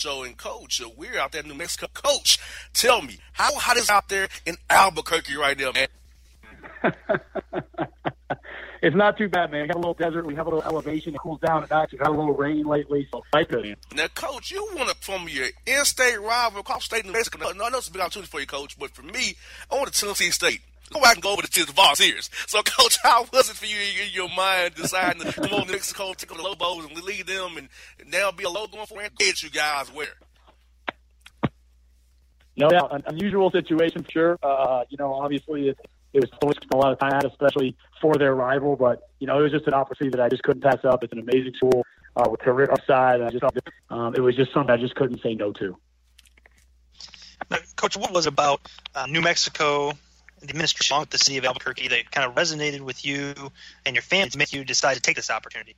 writer come on the show. And Coach, uh, we're out there in New Mexico. Coach, tell me how hot is out there in Albuquerque right now, man? it's not too bad, man. We got a little desert. We have a little elevation. It cools down at night. We got a little rain lately, so I good. Now, Coach, you want to from your in-state rival across state New Mexico. I know it's a big opportunity for you, Coach, but for me, I want to Tennessee State. Go back and go over to the Volunteers. So, Coach, how was it for you in your mind deciding to come over to Mexico, take on the Lobos, and lead them, and now be a low going for and get you guys where? No, yeah, an unusual situation for sure. Uh, you know, obviously it, it was a lot of time, especially for their rival. But you know, it was just an opportunity that I just couldn't pass up. It's an amazing school uh, with terrific upside. I just um, it was just something I just couldn't say no to. Now, Coach, what was about uh, New Mexico the administration along with the city of Albuquerque that kind of resonated with you and your fans made you decide to take this opportunity?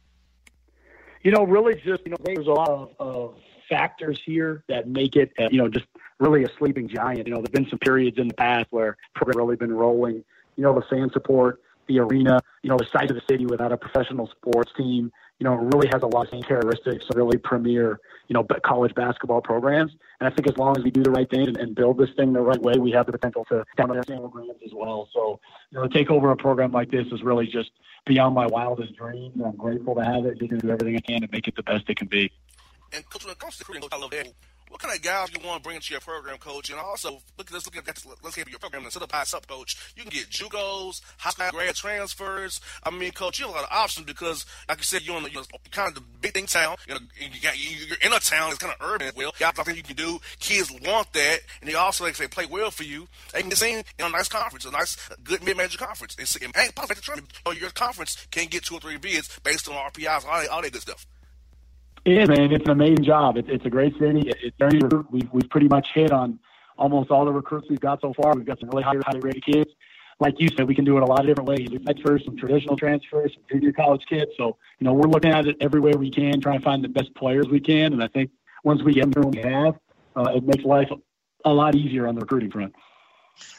You know, really just, you know, there's a lot of, of factors here that make it, uh, you know, just really a sleeping giant. You know, there've been some periods in the past where it's really been rolling. You know, the fan support, the arena, you know, the size of the city without a professional sports team, you know, really has a lot of characteristics of really premier, you know, college basketball programs. And I think as long as we do the right thing and, and build this thing the right way, we have the potential to dominate programs as well. So, you know, to take over a program like this is really just beyond my wildest dreams. I'm grateful to have it. Just do everything I can to make it the best it can be. And coach, when it comes to recruiting, I love that what kind of guys you want to bring into your program, coach? And also, look this, look at this, let's get your program instead of pass up, coach. You can get JUCOs, high school grad transfers. I mean, coach, you have a lot of options because, like you said, you're in the, you're kind of the big thing town. You know, you got, you're in a town that's kind of urban as well. Guys, I think you can do. Kids want that, and they also, like say, play well for you. They can get in a nice conference, a nice, good mid-major conference. And, and, and possibly the your conference can get two or three bids based on RPIs, all that, all that good stuff. Yeah, man, it's an amazing job. It's, it's a great city. It's very we've we've pretty much hit on almost all the recruits we've got so far. We've got some really high, highly rated kids. Like you said, we can do it a lot of different ways. We've Transfers, some traditional transfers, some junior college kids. So you know, we're looking at it every way we can, trying to find the best players we can. And I think once we get them we have, uh, it makes life a lot easier on the recruiting front.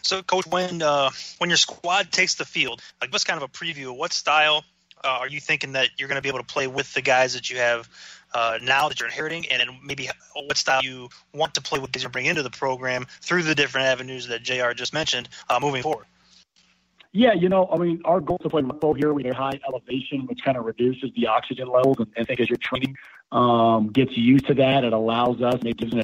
So, coach, when uh, when your squad takes the field, like what's kind of a preview what style uh, are you thinking that you're going to be able to play with the guys that you have uh, now that you're inheriting, and then maybe what style you want to play with and bring into the program through the different avenues that Jr. just mentioned uh, moving forward. Yeah, you know, I mean, our goal is to play low here, we have high elevation, which kind of reduces the oxygen levels. And I think as your training um, gets used to that, it allows us, and it gives an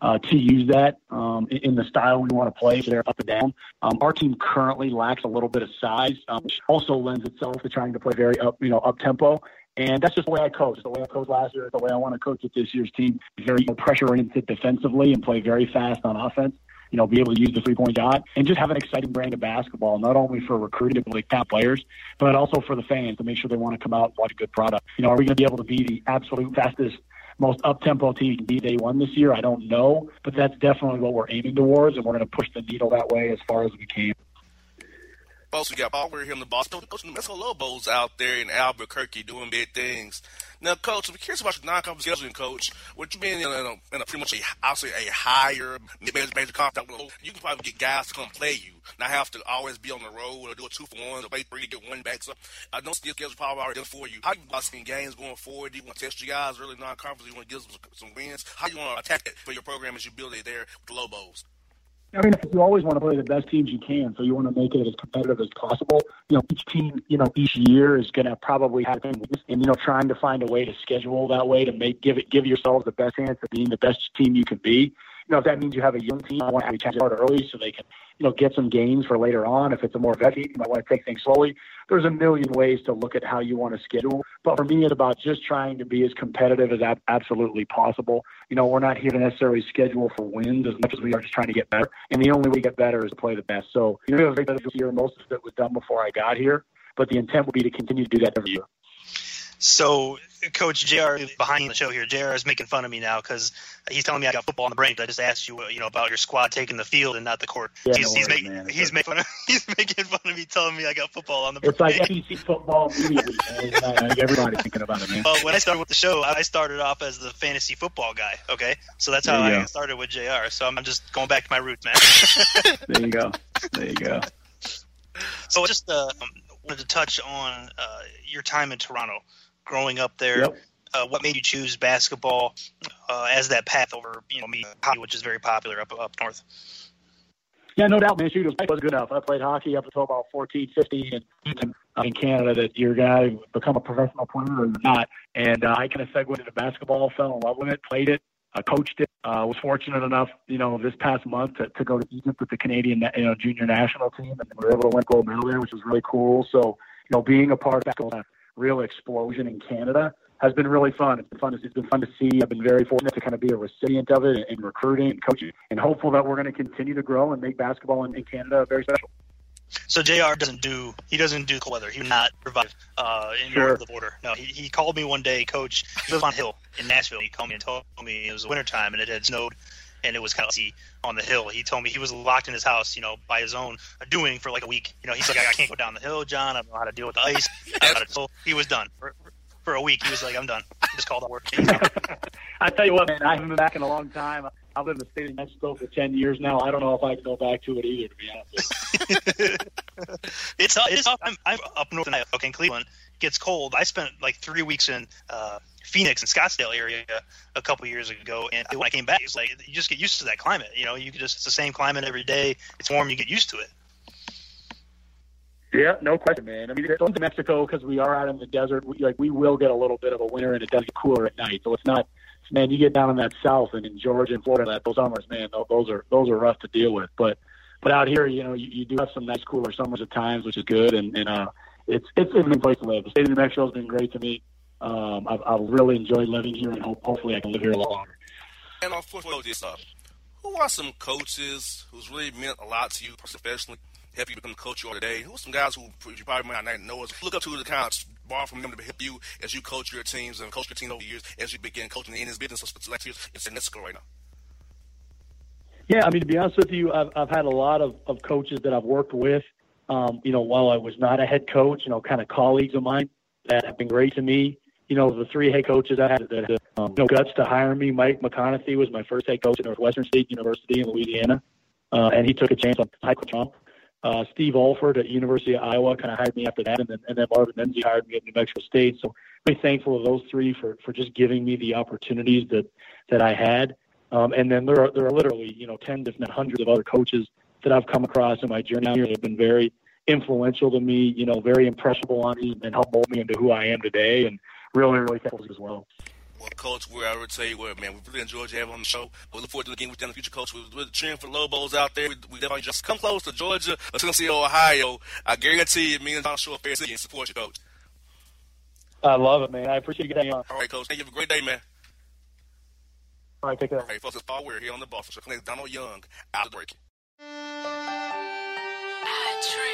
uh, to use that um, in the style we want to play. So they're up and down. Um, our team currently lacks a little bit of size, um, which also lends itself to trying to play very up, you know, up tempo. And that's just the way I coach. The way I coached last year, the way I want to coach with this year's team. Very pressure oriented defensively and play very fast on offense. You know, be able to use the three point shot and just have an exciting brand of basketball, not only for recruiting play top players, but also for the fans to make sure they want to come out and watch a good product. You know, are we going to be able to be the absolute fastest most up tempo team can be day one this year? I don't know, but that's definitely what we're aiming towards, and we're going to push the needle that way as far as we can. Also, we got Paul here in the Boston. Coach the Mexico Lobos out there in Albuquerque doing big things. Now, Coach, I'm curious about your non-conference scheduling, Coach. With you being in a, in a pretty much a, I'll say a higher major, major conference, you can probably get guys to come play you, not have to always be on the road or do a two for one or play three to get one back. So I don't know steel schedule probably already done for you. How you about seeing games going forward? Do you want to test your guys early non-conference? Do you want to give them some, some wins? How you want to attack it for your program as you build it there with the Lobos? I mean, you always want to play the best teams you can, so you want to make it as competitive as possible. You know, each team, you know, each year is going to probably have things, and you know, trying to find a way to schedule that way to make give it give yourselves the best chance of being the best team you can be you know, if that means you have a young team, I want to have you start early so they can, you know, get some gains for later on. If it's a more vet team, you might want to take things slowly. There's a million ways to look at how you want to schedule. But for me, it's about just trying to be as competitive as absolutely possible. You know, we're not here to necessarily schedule for wins as much as we are just trying to get better. And the only way to get better is to play the best. So, you know, most of it was done before I got here. But the intent would be to continue to do that every year. So, Coach Jr. behind the show here, Jr. is making fun of me now because he's telling me I got football in the brain. I just asked you, you know, about your squad taking the field and not the court. Yeah, he's, no he's, worries, making, man. he's making fun of he's making fun of me, telling me I got football on the brain. It's like SEC football immediately. man. I think everybody's thinking about it, man. Well, when I started with the show, I started off as the fantasy football guy. Okay, so that's how I go. started with Jr. So I'm just going back to my roots, man. There you go. There you go. So just uh, wanted to touch on uh, your time in Toronto, growing up there. Yep. Uh, what made you choose basketball uh, as that path over, you know, me, hockey, which is very popular up up north? Yeah, no doubt, man. Shoot, it was good enough. I played hockey up until about 14, 15, and in Canada that you're going to become a professional player or not. And uh, I kind of segued into basketball, fell in love with it, played it, uh, coached it. Uh, was fortunate enough, you know, this past month to, to go to Egypt with the Canadian, you know, junior national team, and we were able to win gold medal there, which was really cool. So, you know, being a part of that real explosion in Canada has been really fun. It's been fun. To, it's been fun to see. I've been very fortunate to kind of be a recipient of it in recruiting and coaching, and hopeful that we're going to continue to grow and make basketball in, in Canada very special. So Jr. doesn't do he doesn't do cold weather. He would not provide uh, in Sure. the border. No, he, he called me one day, Coach. He lives on hill in Nashville. He called me and told me it was wintertime and it had snowed and it was kind of icy on the hill. He told me he was locked in his house, you know, by his own doing for like a week. You know, he's like, I can't go down the hill, John. I don't know how to deal with the ice. I don't know how to- So he was done for, for a week. He was like, I'm done. Just called out work. I tell you what, man, I haven't been back in a long time. I've lived in the state of Mexico for ten years now. I don't know if I can go back to it either, to be honest. With you. it's tough. It's. I'm, I'm up north in Cleveland. It gets cold. I spent like three weeks in uh, Phoenix and Scottsdale area a couple years ago, and when I came back, it's like you just get used to that climate. You know, you just it's the same climate every day. It's warm. You get used to it. Yeah, no question, man. I mean, it's to Mexico because we are out in the desert. We, like we will get a little bit of a winter, and it does get cooler at night. So it's not, man. You get down in that south and in Georgia and Florida, that those summers, man, those are those are rough to deal with. But but out here, you know, you, you do have some nice cooler summers at times, which is good, and and uh, it's it's a good place to live. The state of New Mexico has been great to me. Um, I've, I've really enjoyed living here, and hope, hopefully I can live here a lot longer. And fourth row, this up. Who are some coaches who's really meant a lot to you professionally, help you become the coach you are today? Who are some guys who you probably might not know? As look up to the kind of borrow from them to help you as you coach your teams and coach your team over the years as you begin coaching in this business. So, like you, it's in Mexico right now. Yeah, I mean, to be honest with you, I've, I've had a lot of, of coaches that I've worked with, um, you know, while I was not a head coach, you know, kind of colleagues of mine that have been great to me. You know, the three head coaches I had that, um, you know, guts to hire me. Mike McConathy was my first head coach at Northwestern State University in Louisiana, uh, and he took a chance on Michael Trump. Uh, Steve Alford at University of Iowa kind of hired me after that, and then and then Marvin Menzies hired me at New Mexico State. So, very thankful of those three for for just giving me the opportunities that that I had. Um, and then there are there are literally you know tens if not hundreds of other coaches that I've come across in my journey here that have been very influential to me. You know, very impressionable on me and helped mold me into who I am today. And really really thankful as well. Well, Coach, we I would tell you what, man, we really enjoyed you having on the show. We look forward to again with you in the future, Coach. We're, we're cheering for Lobos out there. We, we definitely just come close to Georgia or Tennessee or Ohio. I guarantee you, me and Don Shore Fair City and support you, Coach. I love it, man. I appreciate you getting on. All right, Coach. Thank you. Have a great day, man. All right, take care. All right, folks, it's Paul Weir here on the Bossman Show. Thanks, Donald Young, out of the break. Actress on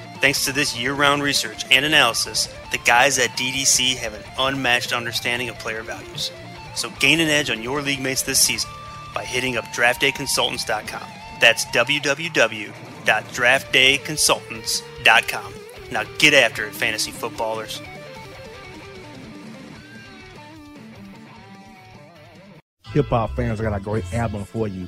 Thanks to this year round research and analysis, the guys at DDC have an unmatched understanding of player values. So gain an edge on your league mates this season by hitting up draftdayconsultants.com. That's www.draftdayconsultants.com. Now get after it, fantasy footballers. Hip hop fans, I got a great album for you.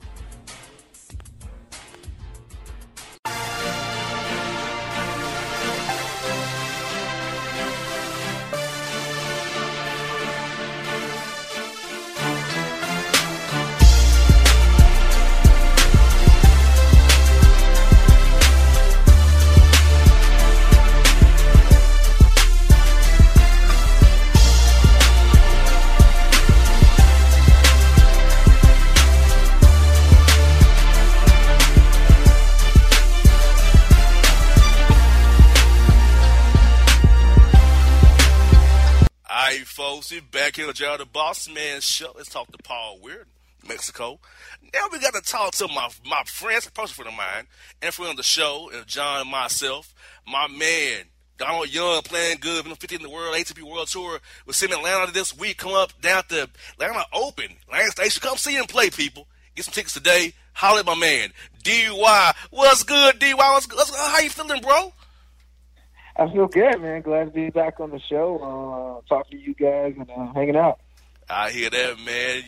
Back here with the Boss Man Show. Let's talk to Paul Weir, Mexico. Now we got to talk to my my friends, a personal friend of mine, and friend of the show, and John and myself, my man, Donald Young playing good, been 50 in the world, ATP World Tour. We're in Atlanta this week. Come up down to Atlanta Open. Atlantic Station, come see him play, people. Get some tickets today. Holler at my man, DY. What's good, DY? What's good? How you feeling, bro? I feel good, man. Glad to be back on the show, uh, talking to you guys and uh, hanging out. I hear that, man.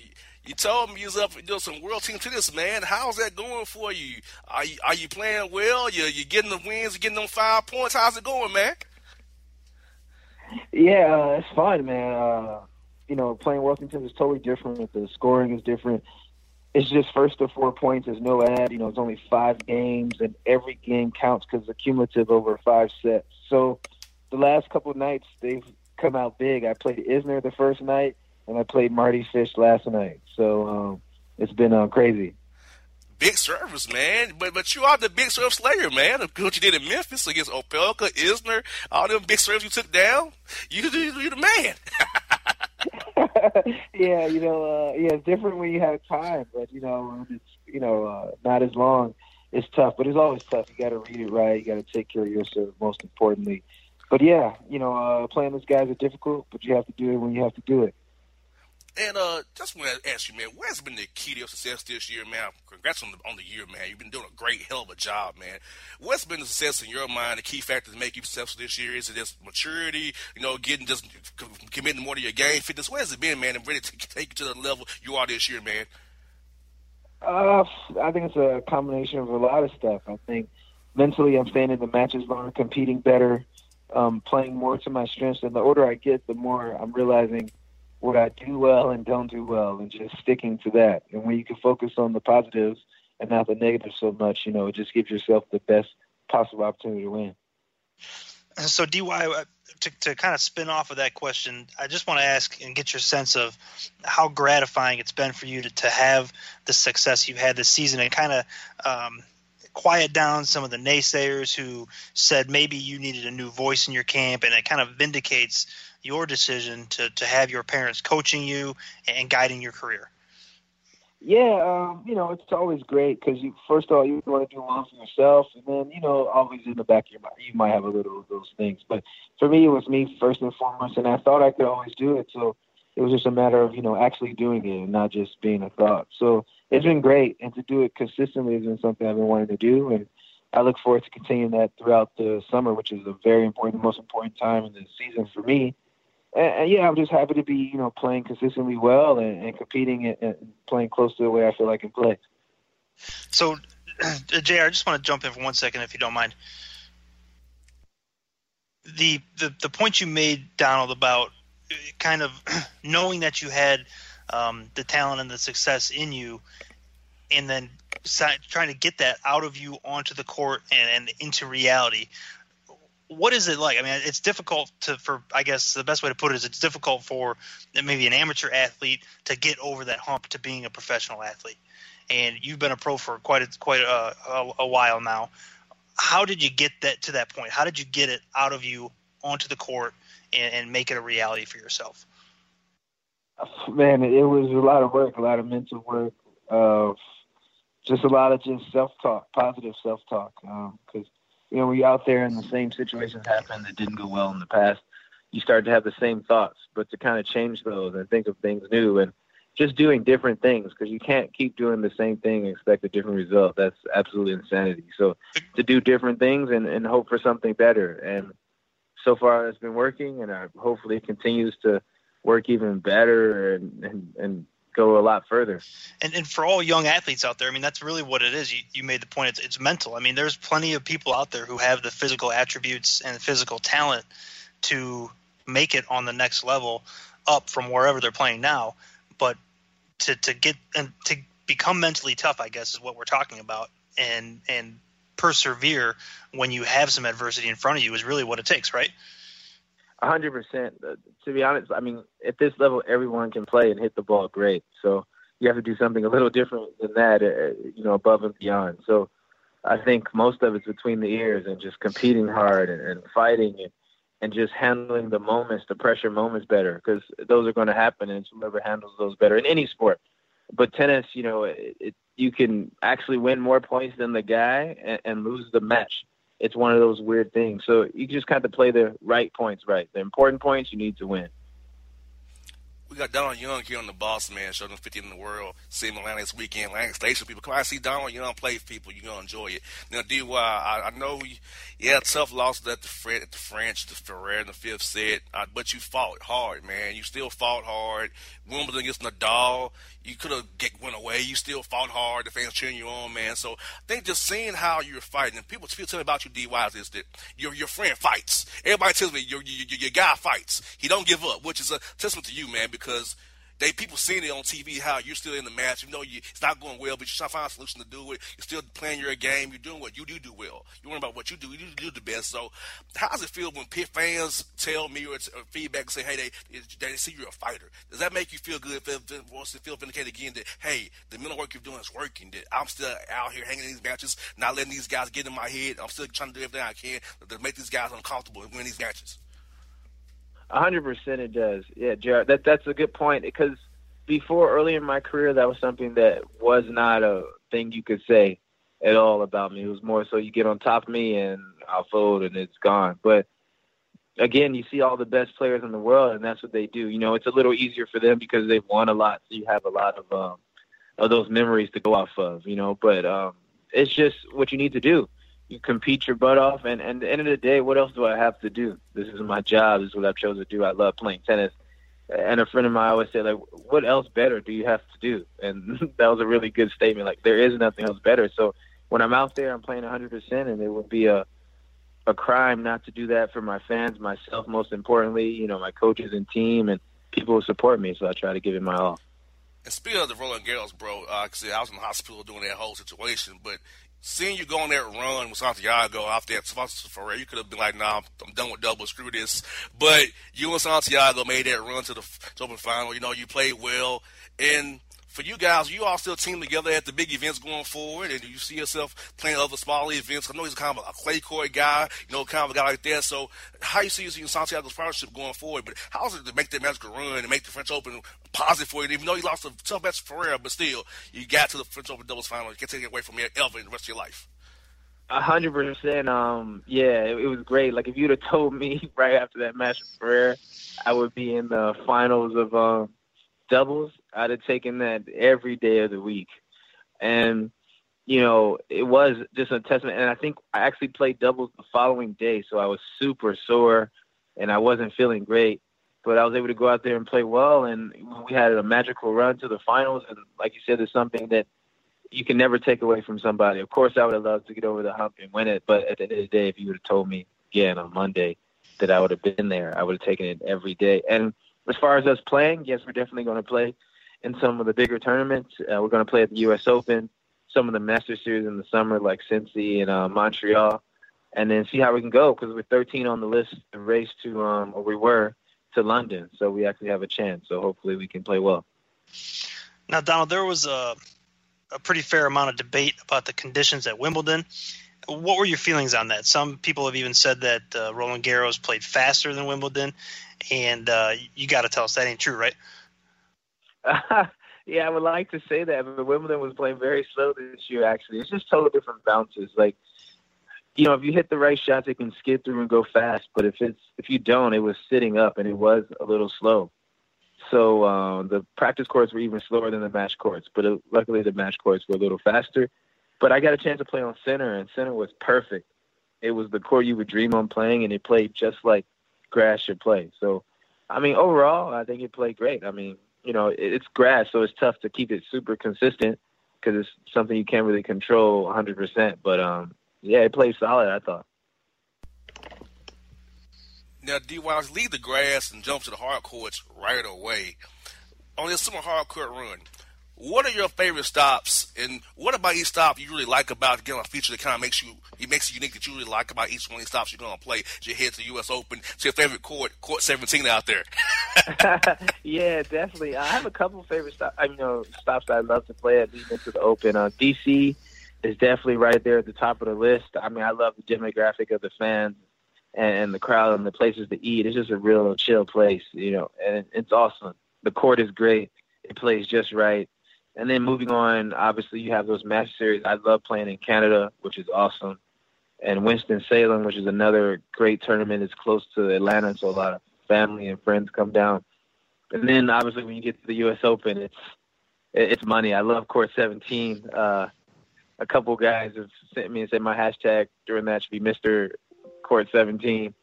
You told me you was up doing some world team tennis, man. How's that going for you? Are you are you playing well? You you getting the wins? You getting them five points? How's it going, man? Yeah, uh, it's fun, man. Uh, you know, playing world team tennis is totally different. The scoring is different. It's just first to four points. There's no ad. You know, it's only five games, and every game counts because it's cumulative over five sets. So the last couple nights, they've come out big. I played Isner the first night, and I played Mardy Fish last night. So um, it's been uh, crazy. Big service, man. But but you are the big serve slayer, man. What you did in Memphis against Opelka, Isner, all them big serves you took down. You you the man. yeah, you know, uh, yeah, it's different when you have time, but you know, it's you know uh, not as long. It's tough, but it's always tough. You got to read it right. You got to take care of yourself, most importantly. But yeah, you know, uh, playing those guys are difficult, but you have to do it when you have to do it. And uh, just want to ask you, man, what has been the key to your success this year, man? Congrats on the on the year, man. You've been doing a great hell of a job, man. What's been the success in your mind? The key factors to make you successful this year is it just maturity, you know, getting just committing more to your game fitness. What has it been, man, and ready to take you to the level you are this year, man? Uh, I think it's a combination of a lot of stuff. I think mentally, I'm staying in the matches longer, competing better, um, playing more to my strengths. And the older I get, the more I'm realizing what I do well and don't do well, and just sticking to that. And when you can focus on the positives and not the negatives so much, you know, it just gives yourself the best possible opportunity to win. So, DY, to, to kind of spin off of that question, I just want to ask and get your sense of how gratifying it's been for you to, to have the success you've had this season and kind of um, quiet down some of the naysayers who said maybe you needed a new voice in your camp, and it kind of vindicates your decision to to have your parents coaching you and guiding your career. Yeah, um, you know, it's always great because you first of all you want to do well for yourself, and then you know, always in the back of your mind you might have a little of those things. But for me, it was me first and foremost, and I thought I could always do it. So it was just a matter of you know actually doing it and not just being a thought. So it's been great, and to do it consistently has been something I've been wanting to do, and I look forward to continuing that throughout the summer, which is a very important, most important time in the season for me and, and, yeah, I'm just happy to be, you know, playing consistently well and, and competing and, and, playing close to the way I feel I can play. So, Jr., I just want to jump in for one second, if you don't mind. The the the point you made, Donald, about kind of knowing that you had um, the talent and the success in you, and then trying to get that out of you onto the court and, and into reality what is it like? I mean, it's difficult to for I guess the best way to put it is it's difficult for maybe an amateur athlete to get over that hump to being a professional athlete. And you've been a pro for quite a, quite a, a, a while now. How did you get that to that point? How did you get it out of you onto the court and, and make it a reality for yourself? Man, it was a lot of work, a lot of mental work, uh, just a lot of just self talk, positive self talk, because. Um, you know, when you're out there and the same situations happen that didn't go well in the past, you start to have the same thoughts, but to kind of change those and think of things new and just doing different things because you can't keep doing the same thing and expect a different result. That's absolute insanity. So to do different things and, and hope for something better. And so far it's been working and I, hopefully it continues to work even better and, and, and go a lot further. And and for all young athletes out there, I mean, that's really what it is. You, you made the point. It's, it's mental. I mean, there's plenty of people out there who have the physical attributes and physical talent to make it on the next level up from wherever they're playing now. But to to get and to become mentally tough, I guess, is what we're talking about. And and persevere when you have some adversity in front of you is really what it takes, right? Hundred percent. Uh, to be honest, I mean, at this level, everyone can play and hit the ball great. So you have to do something a little different than that, uh, you know, above and beyond. So I think most of it's between the ears and just competing hard and, and fighting and, and just handling the moments, the pressure moments better, because those are going to happen, and it's whoever handles those better in any sport. But tennis, you know, it, it, you can actually win more points than the guy and, and lose the match it's one of those weird things. So you just kind of play the right points right. The important points you need to win. We got Donald Young here on the Boss Man Show, the 50 in the world. See him Atlanta this weekend, Atlantic Station. People come out see Donald Young play people. You're going to enjoy it. Now, DY, I, I know, you, yeah, tough loss at the, Fred, the French, the Ferrer in the fifth set, uh, but you fought hard, man. You still fought hard. Wimbledon against Nadal, you could have went away. You still fought hard. The fans cheering you on, man. So I think just seeing how you're fighting, and people feel me about you, DY, is that your your friend fights. Everybody tells me your, your your guy fights. He don't give up, which is a testament to you, man, because they people seeing it on TV how you're still in the match. You know you, it's not going well, but you're trying to find a solution to do it. You're still playing your game. You're doing what you do do well. You're about what you do. You do the best. So how does it feel when pit fans tell me or, or feedback and say, hey, they they see you're a fighter? Does that make you feel good? Feel, feel, feel vindicated again that hey, the mental work you're doing is working. That I'm still out here hanging in these matches, not letting these guys get in my head. I'm still trying to do everything I can to make these guys uncomfortable and win these matches. Hundred percent, it does. Yeah, Jared, that that's a good point because before early in my career, that was something that was not a thing you could say at all about me. It was more so you get on top of me and I'll fold and it's gone. But again, you see all the best players in the world, and that's what they do. You know, it's a little easier for them because they've won a lot, so you have a lot of um, of those memories to go off of. You know, but um, it's just what you need to do. You compete your butt off, and, and at the end of the day, what else do I have to do? This is my job. This is what I've chosen to do. I love playing tennis. And a friend of mine always said like what else better do you have to do? And that was a really good statement. Like there is nothing else better. So when i'm out there i'm playing 100% and it would be a a crime not to do that for my fans myself most importantly you know my coaches and team and people who support me. So i try to give it my all. And speaking of the Roland Garros, bro, uh, I was in the hospital doing that whole situation, but seeing you go on that run with Santiago after that Ferrer, you could have been like, nah, I'm, I'm, done with double, screw this. But you and Santiago made that run to the, to Open final. You know, you played well. And for you guys, you all still team together at the big events going forward, and you see yourself playing other smaller events. I know he's kind of a clay court guy, you know, kind of a guy like that. So, how you see using Santiago's partnership going forward? But how's it to make that magical run and make the French Open positive for you? Even though you lost a tough match for Ferrer, but still, you got to the French Open doubles final. You can't take it away from you ever in the rest of your life. A hundred percent. Um, yeah, it, it, was great. Like if you'd have told me right after that match with Ferrer, I would be in the finals of um, doubles. I'd have taken that every day of the week, and you know it was just a testament. And I think I actually played doubles the following day, so I was super sore, and I wasn't feeling great. But I was able to go out there and play well, and we had a magical run to the finals. And like you said, it's something that you can never take away from somebody. Of course, I would have loved to get over the hump and win it, but at the end of the day, if you would have told me again on Monday that I would have been there, I would have taken it every day. And as far as us playing, yes, we're definitely going to play in some of the bigger tournaments. Uh, we're going to play at the U.S. Open, some of the Master Series in the summer, like Cincy and uh, Montreal, and then see how we can go because we're 13 on the list to race to, um, or we were to London, so we actually have a chance. So hopefully we can play well. Now, Donald, there was a a pretty fair amount of debate about the conditions at Wimbledon. What were your feelings on that? Some people have even said that uh, Roland Garros played faster than Wimbledon, and uh, you got to tell us that ain't true, right? Uh, yeah, I would like to say that, but Wimbledon was playing very slow this year. Actually, it's just total different bounces. Like, you know, if you hit the right shots, it can skid through and go fast. But if it's if you don't, it was sitting up and it was a little slow. So uh, the practice courts were even slower than the match courts, but it, luckily the match courts were a little faster. But I got a chance to play on center, and center was perfect. It was the court you would dream on playing, and it played just like grass should play. So, I mean, overall, I think it played great. I mean, you know, it's grass, so it's tough to keep it super consistent because it's something you can't really control 100%. But um, yeah, it played solid. I thought. Now, D. Wiles leave the grass and jump to the hard courts right away. On this summer hard court run, what are your favorite stops, and what about each stop you really like about getting a feature that kind of makes you it makes it unique that you really like about each one of these stops you're going to play as you head to the U.S. Open to your favorite court, Court 17 out there? yeah, definitely. I have a couple favorite stops. I you know stops that I love to play at leading into the Open. Uh, DC is definitely right there at the top of the list. I mean, I love the demographic of the fans and the crowd and the places to eat. It's just a real chill place, you know, and it's awesome. The court is great. It plays just right. And then moving on, obviously you have those match series. I love playing in Canada, which is awesome. And Winston Salem, which is another great tournament. It's close to Atlanta, so a lot of family and friends come down. And then obviously when you get to the U.S. Open, it's it's money. I love Court 17. Uh, a couple guys have sent me and said my hashtag during that should be Mr court 17.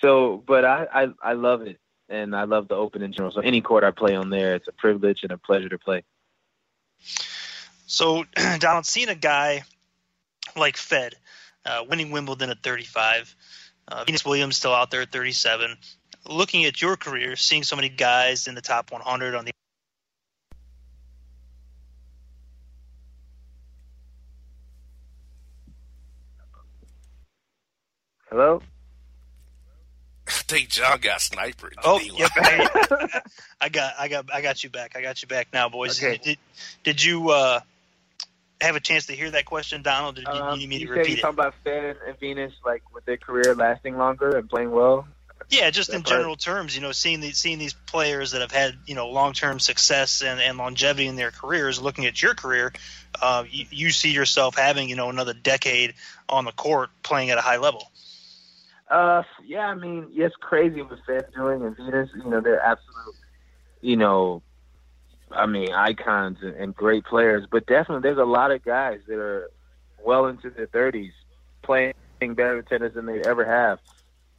So, but I, I, I love it, and I love the Open in general. So any court I play on there, it's a privilege and a pleasure to play. So, Donald, seeing a guy like Fed uh, winning Wimbledon at 35, uh, Venus Williams still out there at 37. Looking at your career, seeing so many guys in the top 100 on the Hello. I think John got sniper. Oh, yep. I got, I got, I got you back. I got you back now, boys. Okay. Did, did you uh, have a chance to hear that question, Donald? Did you um, need me to you repeat it? Talking about Fed and Venus, like with their career lasting longer and playing well. Yeah, just in general terms, you know, seeing these seeing these players that have had you know long term success and, and longevity in their careers. Looking at your career, uh, you, you see yourself having you know another decade on the court playing at a high level. Uh, yeah, I mean, it's crazy what Fed's doing and Venus. You know, they're absolute, you know, I mean, icons and, and great players. But definitely, there's a lot of guys that are well into their 30s playing better tennis than they ever have.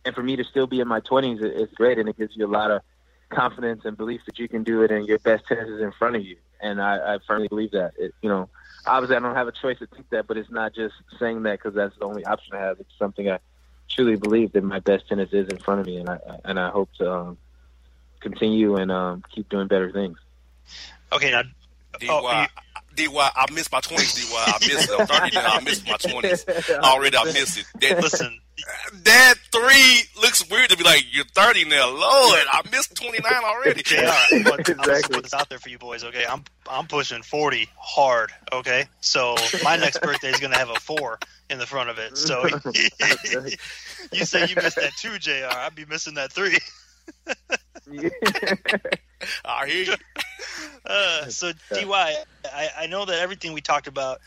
And for me to still be in my 20s, it, it's great, and it gives you a lot of confidence and belief that you can do it, and your best tennis is in front of you. And I, I firmly believe that. It, you know, obviously, I don't have a choice to think that, but it's not just saying that because that's the only option I have. It's something I truly believe that my best tennis is in front of me, and I and I hope to um, continue and um, keep doing better things. Okay, now. DY, oh, DY, I missed my twenties. DY, I missed it. I'm thirty now. I missed my twenties already. I missed it. That, Listen, that three looks weird to be like, you're 30 now. Lord, I missed 29 already. JR, I'm gonna- I'm just Exactly. this out there for you boys, okay? I'm I'm pushing 40 hard, okay? So my next birthday is gonna have a four in the front of it. So you say you missed that two, Jr. I'd be missing that three. I hear you. Uh, so Dy, I, I know that everything we talked about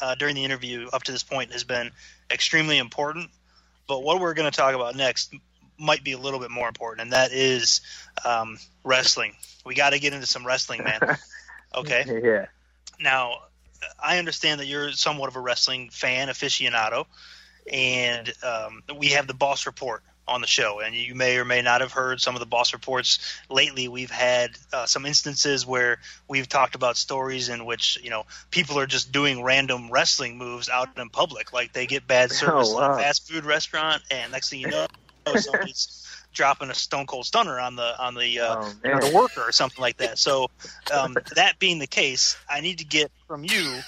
uh, during the interview up to this point has been extremely important, but what we're going to talk about next might be a little bit more important, and that is um, wrestling. We got to get into some wrestling, man. Okay. yeah. Now, I understand that you're somewhat of a wrestling fan, aficionado, and um, we have the Boss Report on the show. And you may or may not have heard some of the Boss Reports lately. We've had uh, some instances where we've talked about stories in which you know people are just doing random wrestling moves out in public, like they get bad service Oh, at a fast food restaurant, and next thing you know, somebody's dropping a Stone Cold Stunner on the on the uh, Oh, man. the worker or something like that. So, um, that being the case, I need to get from you,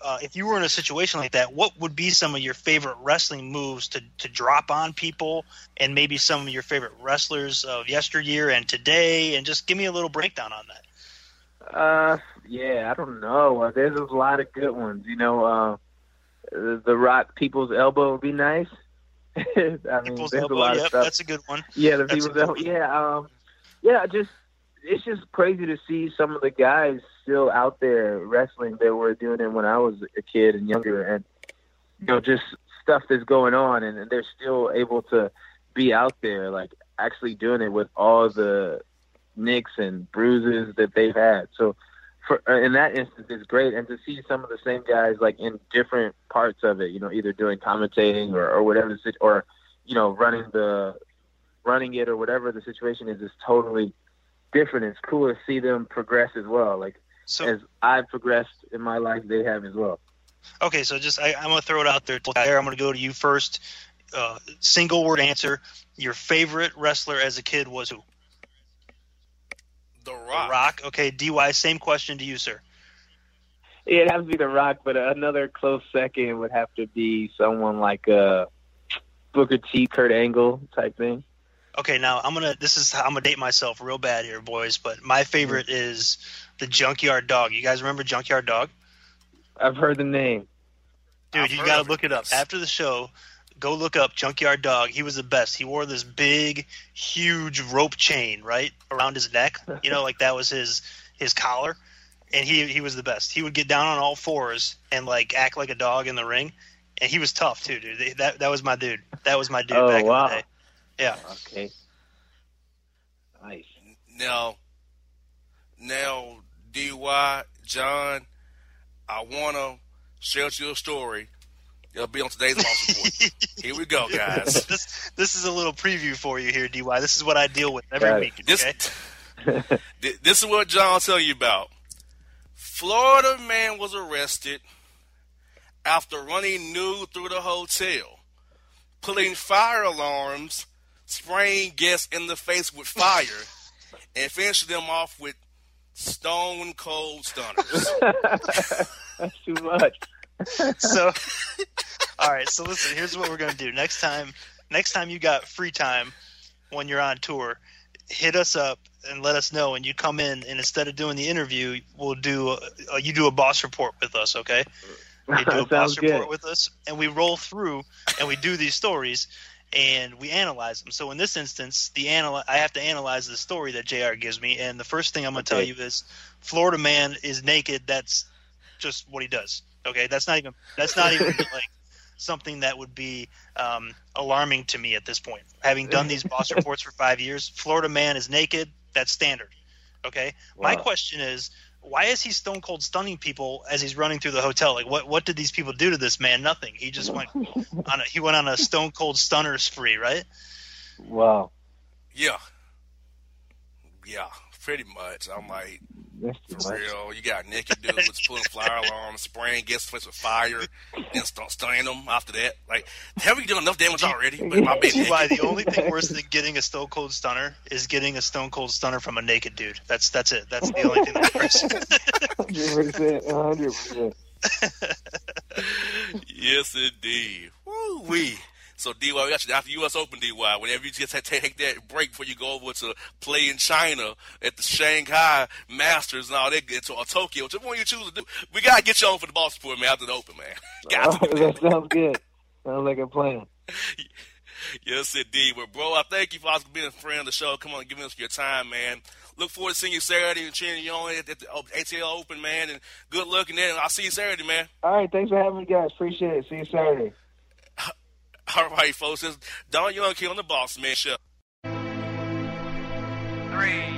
uh, if you were in a situation like that, what would be some of your favorite wrestling moves to, to drop on people, and maybe some of your favorite wrestlers of yesteryear and today, and just give me a little breakdown on that. Uh, yeah, I don't know. Uh, there's a lot of good ones. You know, uh, the, Rock People's Elbow would be nice. I mean, People's there's elbow, a lot of stuff. that's a good one. Yeah, the That's people's elbow. Yeah, um, yeah. Just it's just crazy to see some of the guys still out there wrestling that were doing it when I was a kid and younger, and you know, just stuff that's going on, and they're still able to be out there, like actually doing it with all the nicks and bruises that they've had. So, for uh, in that instance, it's great, and to see some of the same guys like in different parts of it, you know, either doing commentating or, or whatever, or you know, running the running it or whatever the situation is, is totally different. It's cool to see them progress as well. Like So, as I've progressed in my life, they have as well. okay, so just I, I'm gonna throw it out there. Tyler. I'm gonna go to you first. Uh, single word answer. Your favorite wrestler as a kid was who? The The Rock. Rock. Okay, Dy. Same question to you, sir. Yeah, it has to be The Rock, but another close second would have to be someone like uh, Booker T, Kurt Angle type thing. Okay, now I'm gonna. This is I'm gonna date myself real bad here, boys. But my favorite Mm-hmm. is the Junkyard Dog. You guys remember Junkyard Dog? I've heard the name. Dude, I've you gotta look it up after the show. Go look up Junkyard Dog. He was the best. He wore this big, huge rope chain right around his neck. You know, like that was his his collar, and he he was the best. He would get down on all fours and like act like a dog in the ring, and he was tough too, dude. That that was my dude. That was my dude Oh, back wow. in the day. Yeah. Okay. Nice. Now, now, DY, John, I want to share with you a story. It'll be on today's Boss Report. Here we go, guys. this this is a little preview for you here, Dy. This is what I deal with every Got week. This, Okay. Th- this is what John will tell you about. Florida man was arrested after running nude through the hotel, pulling fire alarms, spraying guests in the face with fire, and finishing them off with stone cold stunners. That's too much. so all right so listen here's what we're gonna do next time next time you got free time when you're on tour hit us up and let us know and you come in and instead of doing the interview we'll do a, you do a boss report with us okay you do a Sounds boss good. report with us and we roll through and we do these stories and we analyze them. So in this instance the anal- i have to analyze the story that jr gives me and the first thing i'm going to Okay. tell you is florida man is naked that's just what he does okay? That's not even that's not even like something that would be um, alarming to me at this point. Having done these boss reports for five years florida man is naked that's standard okay? My question is why is he stone cold stunning people as he's running through the hotel? Like what what did these people do to this man? Nothing. He just went on a he went on a stone cold stunner spree right? Wow. yeah. Yeah, pretty much. I'm like, for much. real. You got naked dudes pulling fire alarms, spraying guests' face with fire, and st- stunning them after that. Like, haven't you done enough damage already? But my being why the only thing worse than getting a stone cold stunner is getting a stone cold stunner from a naked dude that's that's it that's the only thing that's worse Hundred percent. Hundred percent. yes, indeed. Woo wee. So DY, actually after U.S. Open, DY, whenever you just take that break before you go over to play in China at the Shanghai Masters and all that, get to or Tokyo, whichever one you choose to do, we gotta get you on for the Boss Report, man, after the Open, man. Got oh, that sounds good. Sounds like a plan. yes, indeed. Well, bro, I thank you for being a friend of the show. Come on, giving us your time, man. Look forward to seeing you Saturday and cheering you on at the ATL Open, man. And good luck in there. I'll see you Saturday, man. All right, thanks for having me, guys. Appreciate it. See you Saturday. All right, folks. It's Don Young on the Bossman Show. Three.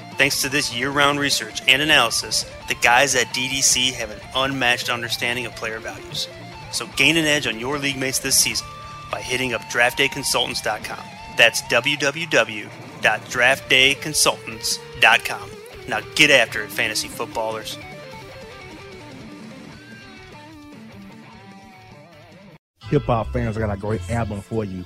Thanks to this year round research and analysis, the guys at DDC have an unmatched understanding of player values. So gain an edge on your league mates this season by hitting up draftdayconsultants.com. That's www.draftdayconsultants.com. Now get after it, fantasy footballers. Hip hop fans, I got a great album for you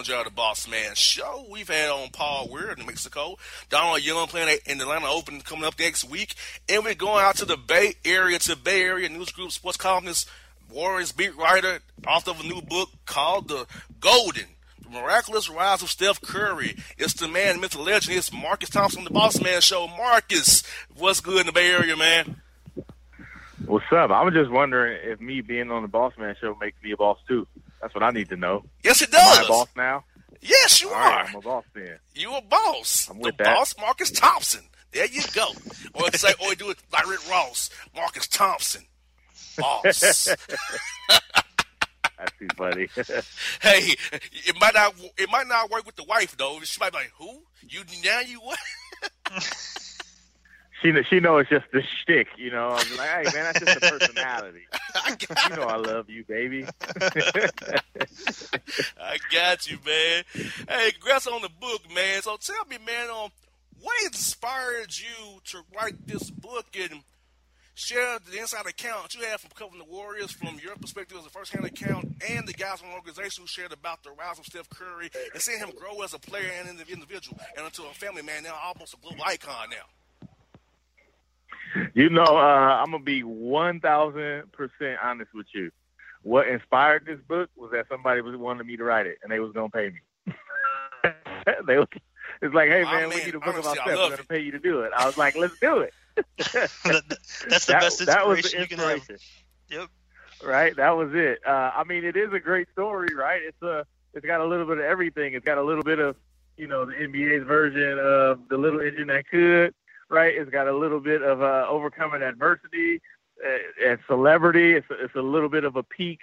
On JR the Bossman Show. We've had on Paul Weir in Mexico. Donald Young playing in the Atlanta Open coming up next week. And we're going out to the Bay Area, to Bay Area News Group sports columnist, Warriors beat writer, author of a new book called The Golden. The Miraculous Rise of Steph Curry. It's the man, myth, legend. It's Marcus Thompson, the Bossman Show. Marcus, what's good in the Bay Area, man? What's up? I was just wondering if me being on the Bossman show makes me a boss too. That's what I need to know. Yes, it Am I does. a boss now? Yes, you All are. right, I'm a boss then. You a boss. I'm the with that. boss, Marcus Thompson. There you go. Or it's say, or do it like Rick Ross, Marcus Thompson, boss. That's too funny. hey, it might not, it might not work with the wife though. She might be like, "Who? You now? You what?" she she know it's just the shtick, you know. I'm like, hey man, that's just a personality. You know I love you, baby. I got you, man. Hey, congrats on the book, man. So tell me, man, um, what inspired you to write this book and share the inside account you have from covering the Warriors from your perspective as a first-hand account and the guys from the organization who shared about the rise of Steph Curry and seeing him grow as a player and an individual and into a family man now almost a global icon now. You know, uh, I'm gonna be one thousand percent honest with you. What inspired this book was that somebody was wanted me to write it, and they was gonna pay me. they was, it's like, hey Oh, man, we need a book about I We're gonna pay you to do it. I was like, let's do it. That's the that, best that was inspiration the you can have. inspiration. Yep. Right, that was it. Uh, I mean, it is a great story, right? It's a, it's got a little bit of everything. It's got a little bit of, you know, the NBA's version of the little engine that could, right? It's got a little bit of uh, overcoming adversity uh, and celebrity. It's a, it's a little bit of a peek,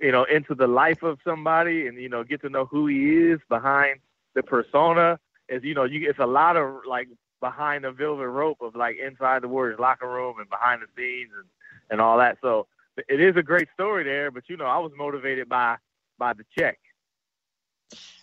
you know, into the life of somebody, and you know, get to know who he is behind the persona. Is you know, you it's a lot of like behind the velvet rope of like inside the Warriors locker room and behind the scenes and and all that. So it is a great story there, but you know, I was motivated by by the check.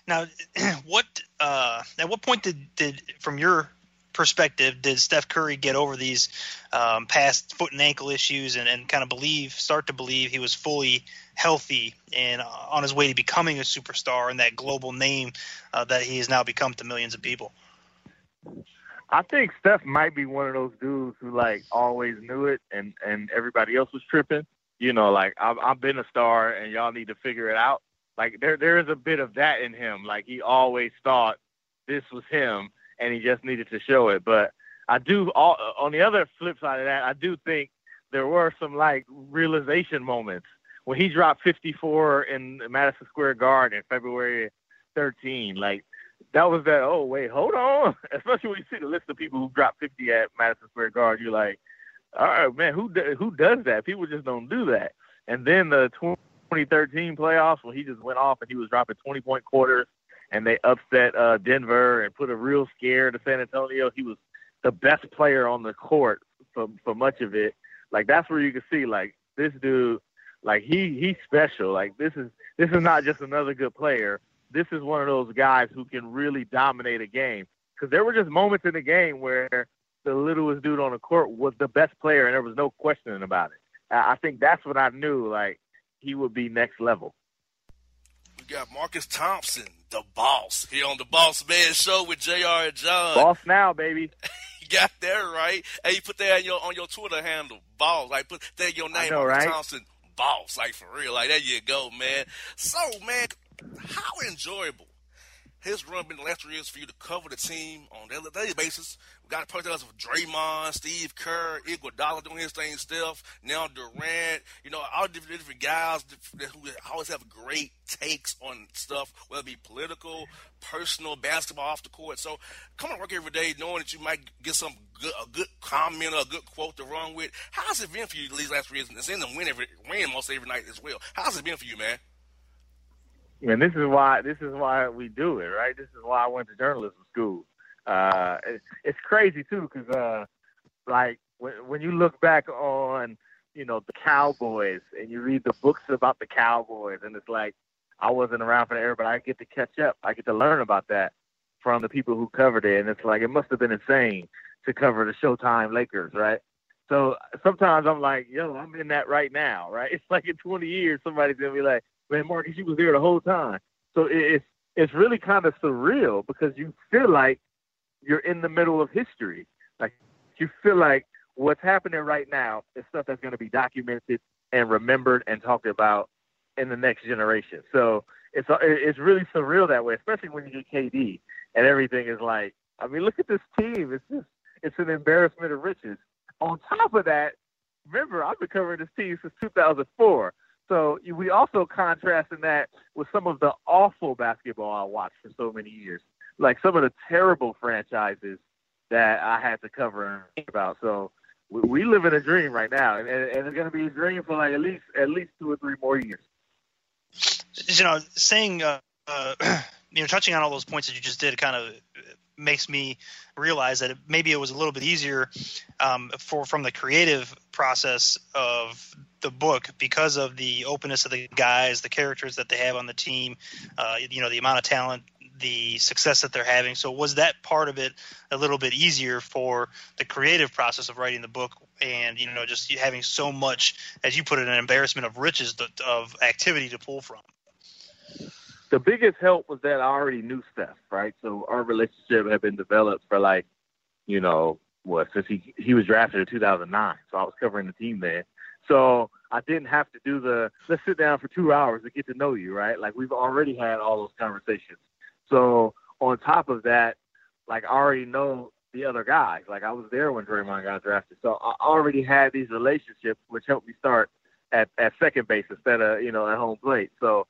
Now, what uh, at what point did, did from your perspective did Steph Curry get over these um, past foot and ankle issues and, and kind of believe start to believe he was fully healthy and on his way to becoming a superstar and that global name uh, that he has now become to millions of people? I think Steph might be one of those dudes who like always knew it, and and everybody else was tripping. You know, like I've I've been a star, and y'all need to figure it out. Like there there is a bit of that in him. Like he always thought this was him, and he just needed to show it. But I do all on the other flip side of that, I do think there were some like realization moments when he dropped 54 in Madison Square Garden in February 13. Like that was that. Oh wait, hold on. Especially when you see the list of people who dropped 50 at Madison Square Garden, you're like, all right, man, who who does that? People just don't do that. And then the 2013 playoffs when he just went off and he was dropping 20 point quarters, and they upset uh, Denver and put a real scare to San Antonio. He was the best player on the court for for much of it. Like that's where you can see like this dude, like he he's special. Like this is this is not just another good player. This is one of those guys who can really dominate a game. Because there were just moments in the game where the littlest dude on the court was the best player, and there was no questioning about it. I I think that's what I knew. Like he would be next level. We got Marcus Thompson, the boss, here on the Bossman Show with Jr. and John. Boss now, baby. You got that right. Hey, you put that on your on your Twitter handle, boss. Like put that your name, know, right? Thompson, boss. Like for real. Like there you go, man. So man, how enjoyable his run been the last three years for you to cover the team on a daily, basis. We got parallels of Draymond, Steve Kerr, Iguodala doing his thing, Steph, now Durant. You know, all different different guys who always have great takes on stuff, whether it be political, personal, basketball off the court. So come to work every day knowing that you might get some good, a good comment or a good quote to run with. How's it been for you these last three years? And seeing them win every win most every night as well. How's it been for you, man? And this is why this is why we do it, right? This is why I went to journalism school. Uh, it, it's crazy too, because uh, like when when you look back on you know the Cowboys and you read the books about the Cowboys, and it's like I wasn't around for the era, but I get to catch up. I get to learn about that from the people who covered it, and it's like it must have been insane to cover the Showtime Lakers, right? So sometimes I'm like, yo, I'm in that right now, right? It's like in 20 years, somebody's gonna be like, man, Marcus, you was there the whole time. So it's it's really kind of surreal because you feel like you're in the middle of history. Like you feel like what's happening right now is stuff that's going to be documented and remembered and talked about in the next generation. So it's it's really surreal that way, especially when you get KD and everything is like. I mean, look at this team. It's just it's an embarrassment of riches. On top of that, remember I've been covering this team since 2004. So we also contrasting that with some of the awful basketball I watched for so many years, like some of the terrible franchises that I had to cover about. So we, we live in a dream right now, and, and it's going to be a dream for like at least at least two or three more years. You know, saying uh, uh, you know, touching on all those points that you just did, kind of makes me realize that it, maybe it was a little bit easier um, for from the creative process of the book because of the openness of the guys, the characters that they have on the team, uh, you know, the amount of talent, the success that they're having. So was that part of it a little bit easier for the creative process of writing the book and you know just having so much, as you put it, an embarrassment of riches of activity to pull from? The biggest help was that I already knew Steph, right? So our relationship had been developed for like, you know, what since he he was drafted in 2009, so I was covering the team then. So I didn't have to do the let's sit down for two hours to get to know you, right? Like we've already had all those conversations. So on top of that, like I already know the other guys. Like I was there when Draymond got drafted, so I already had these relationships, which helped me start at at second base instead of you know at home plate. So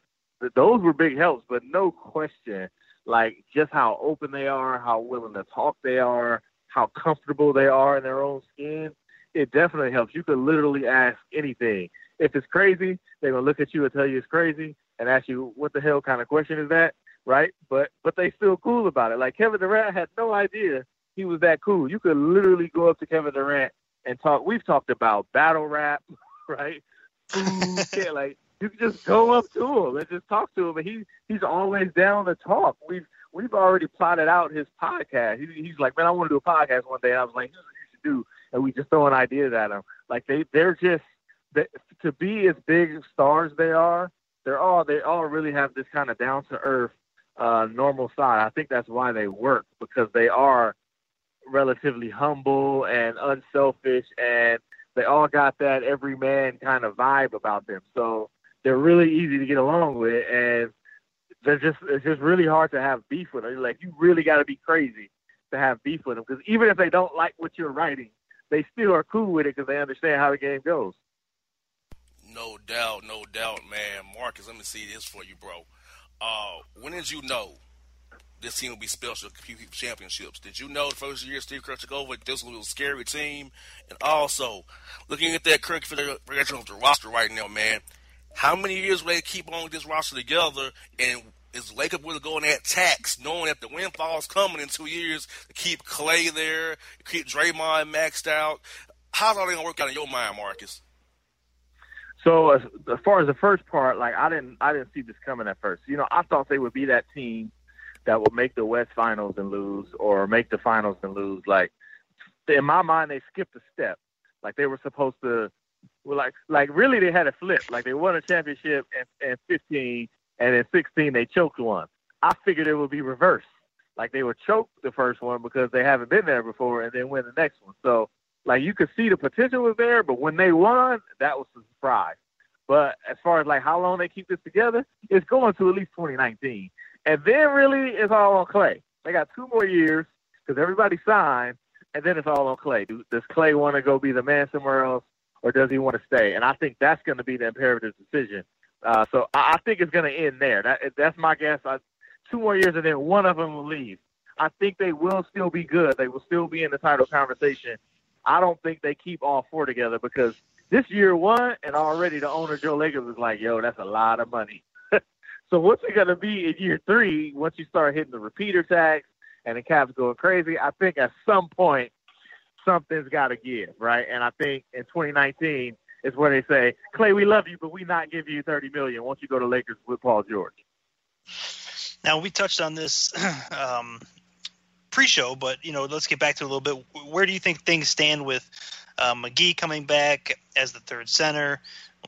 those were big helps, but no question, like just how open they are, how willing to talk they are, how comfortable they are in their own skin, it definitely helps. You could literally ask anything. If it's crazy, they're gonna look at you and tell you it's crazy and ask you what the hell kind of question is that, right? But but they feel cool about it. Like Kevin Durant had no idea he was that cool. You could literally go up to Kevin Durant and talk. We've talked about battle rap, right? yeah, like you can just go up to him and just talk to him, and he he's always down to talk. We've we've already plotted out his podcast. He, he's like, man, I want to do a podcast one day. And I was like, here's what you should do, and we just throwing ideas at him. Like they they're just they, to be as big stars they are. They're all they all really have this kind of down to earth, uh, normal side. I think that's why they work because they are relatively humble and unselfish and they all got that every man kind of vibe about them. So they're really easy to get along with, and they're just it's just really hard to have beef with them. Like you really got to be crazy to have beef with them because even if they don't like what you're writing, they still are cool with it because they understand how the game goes. No doubt, no doubt, man. Marcus, let me see this for you, bro. Uh, when did you know this team would be special championships? Did you know the first year Steve Kerr took over, this was a scary team? And also, looking at that current configuration of the roster right now, man, how many years will they keep on with this roster together? And is Lacob willing to go on that tax, knowing that the windfall's coming in two years to keep Klay there, keep Draymond maxed out? How's all that gonna work out in your mind, Marcus? So as, as far as the first part, like I didn't, I didn't see this coming at first. You know, I thought they would be that team that would make the West Finals and lose, or make the Finals and lose. Like in my mind, they skipped a step. Like they were supposed to well, like like really they had a flip. Like they won a championship in, in 15, and in 16 they choked one. I figured it would be reversed. Like they would choke the first one because they haven't been there before, and then win the next one. So like you could see the potential was there, but when they won, that was a surprise. But as far as like how long they keep this together, it's going to at least 2019, and then really it's all on Klay. They got two more years because everybody signed, and then it's all on Klay. Does Klay want to go be the man somewhere else? Or does he want to stay? And I think that's going to be the imperative decision. Uh, so I, I think it's going to end there. That, that's my guess. I, two more years, and then one of them will leave. I think they will still be good. They will still be in the title conversation. I don't think they keep all four together because this year one, and already the owner Joe Lacob was like, "Yo, that's a lot of money." so what's it going to be in year three once you start hitting the repeater tax and the cap's going crazy? I think at some point something's got to give, right? And I think in 2019 is where they say, Klay, we love you, but we not give you 30 million. Won't you go to Lakers with Paul George? Now we touched on this um, pre-show, but you know, let's get back to a little bit. Where do you think things stand with uh, McGee coming back as the third center?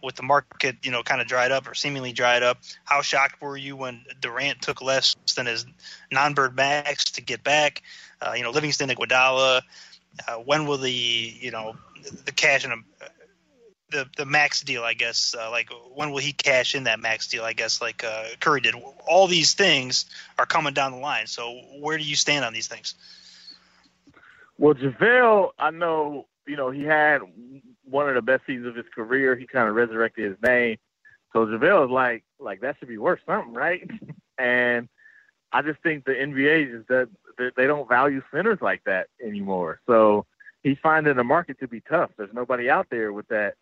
with the market, you know, kind of dried up or seemingly dried up. How shocked were you when Durant took less than his non-bird max to get back? Uh, you know, Livingston, Iguodala. Uh, when will the you know the cash in a, the the max deal? I guess uh, like when will he cash in that max deal? I guess like uh, Curry did. All these things are coming down the line. So where do you stand on these things? Well, JaVale, I know, you know, he had one of the best seasons of his career. He kind of resurrected his name. So JaVale is like, like that should be worth something, right? and I just think the NBA is that they don't value centers like that anymore. So he's finding the market to be tough. There's nobody out there with that,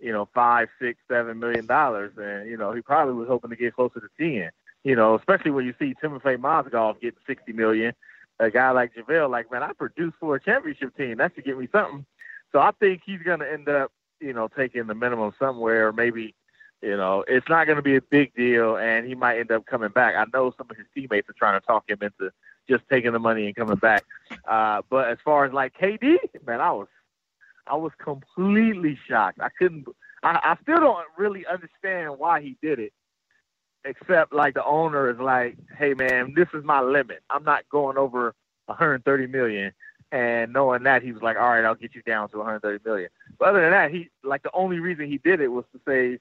you know, five, six, seven million dollars, and you know he probably was hoping to get closer to ten. You know, especially when you see Timofey Mozgov getting sixty million. A guy like JaVale, like man, I produced for a championship team. That should get me something. So I think he's going to end up, you know, taking the minimum somewhere, maybe you know, it's not going to be a big deal, and he might end up coming back. I know some of his teammates are trying to talk him into just taking the money and coming back. Uh, but as far as like KD, man, I was, I was completely shocked. I couldn't, I, I still don't really understand why he did it, except like the owner is like, hey man, this is my limit. I'm not going over 130 million. And knowing that, he was like, all right, I'll get you down to 130 million. But other than that, he like the only reason he did it was to save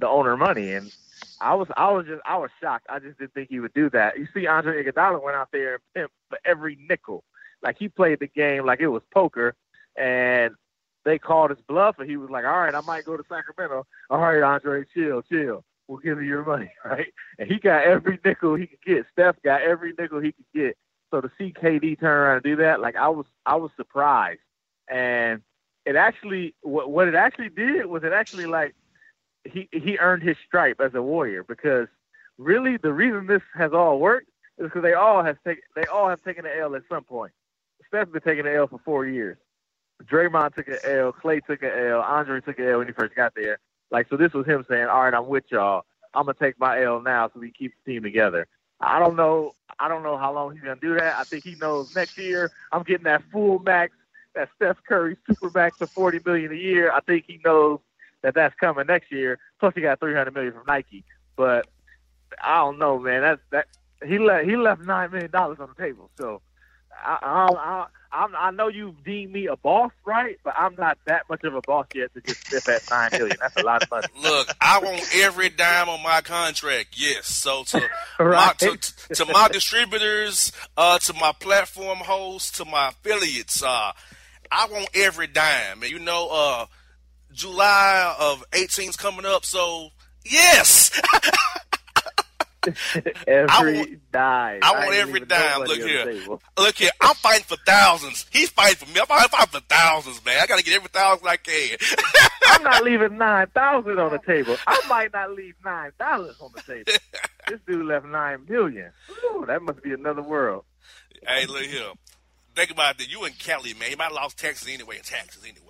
the owner money. And I was I was just I was shocked. I just didn't think he would do that. You see, Andre Iguodala went out there and pimped for every nickel. Like he played the game like it was poker, and they called his bluff, and he was like, "All right, I might go to Sacramento. All right, Andre, chill, chill. We'll give you your money, right?" And he got every nickel he could get. Steph got every nickel he could get. So to see KD turn around and do that, like I was I was surprised, and it actually what what it actually did was it actually like he he earned his stripe as a warrior because really the reason this has all worked is because they all have taken they all have taken an L at some point. Steph's been taking an L for four years. Draymond took an L, Klay took an L, Andre took an L when he first got there. Like so, this was him saying, "All right, I'm with y'all. I'm gonna take my L now, so we keep the team together." I don't know. I don't know how long he's gonna do that. I think he knows next year I'm getting that full max, that Steph Curry super max of 40 million a year. I think he knows that that's coming next year. Plus, he got 300 million from Nike. But I don't know, man. That's that he left he left nine million dollars on the table. So I I, I I'm, I know you deem me a boss, right? But I'm not that much of a boss yet to just sniff at nine million. That's a lot of money. Look, I want every dime on my contract. Yes. So to Right. my, to, to my distributors, uh, to my platform hosts, to my affiliates, uh, I want every dime. And you know, uh, July of 18's coming up, so yes, every want- dime. I want ain't every dime. Look here. look here. I'm fighting for thousands. He's fighting for me. I'm fighting, for thousands, man. I got to get every thousand I can. I'm not leaving nine thousand on the table. I might not leave nine dollars on the table. This dude left nine million. Ooh, that must be another world. Hey, look here. Think about that. You in Cali, man. You might have lost taxes anyway and taxes anyway.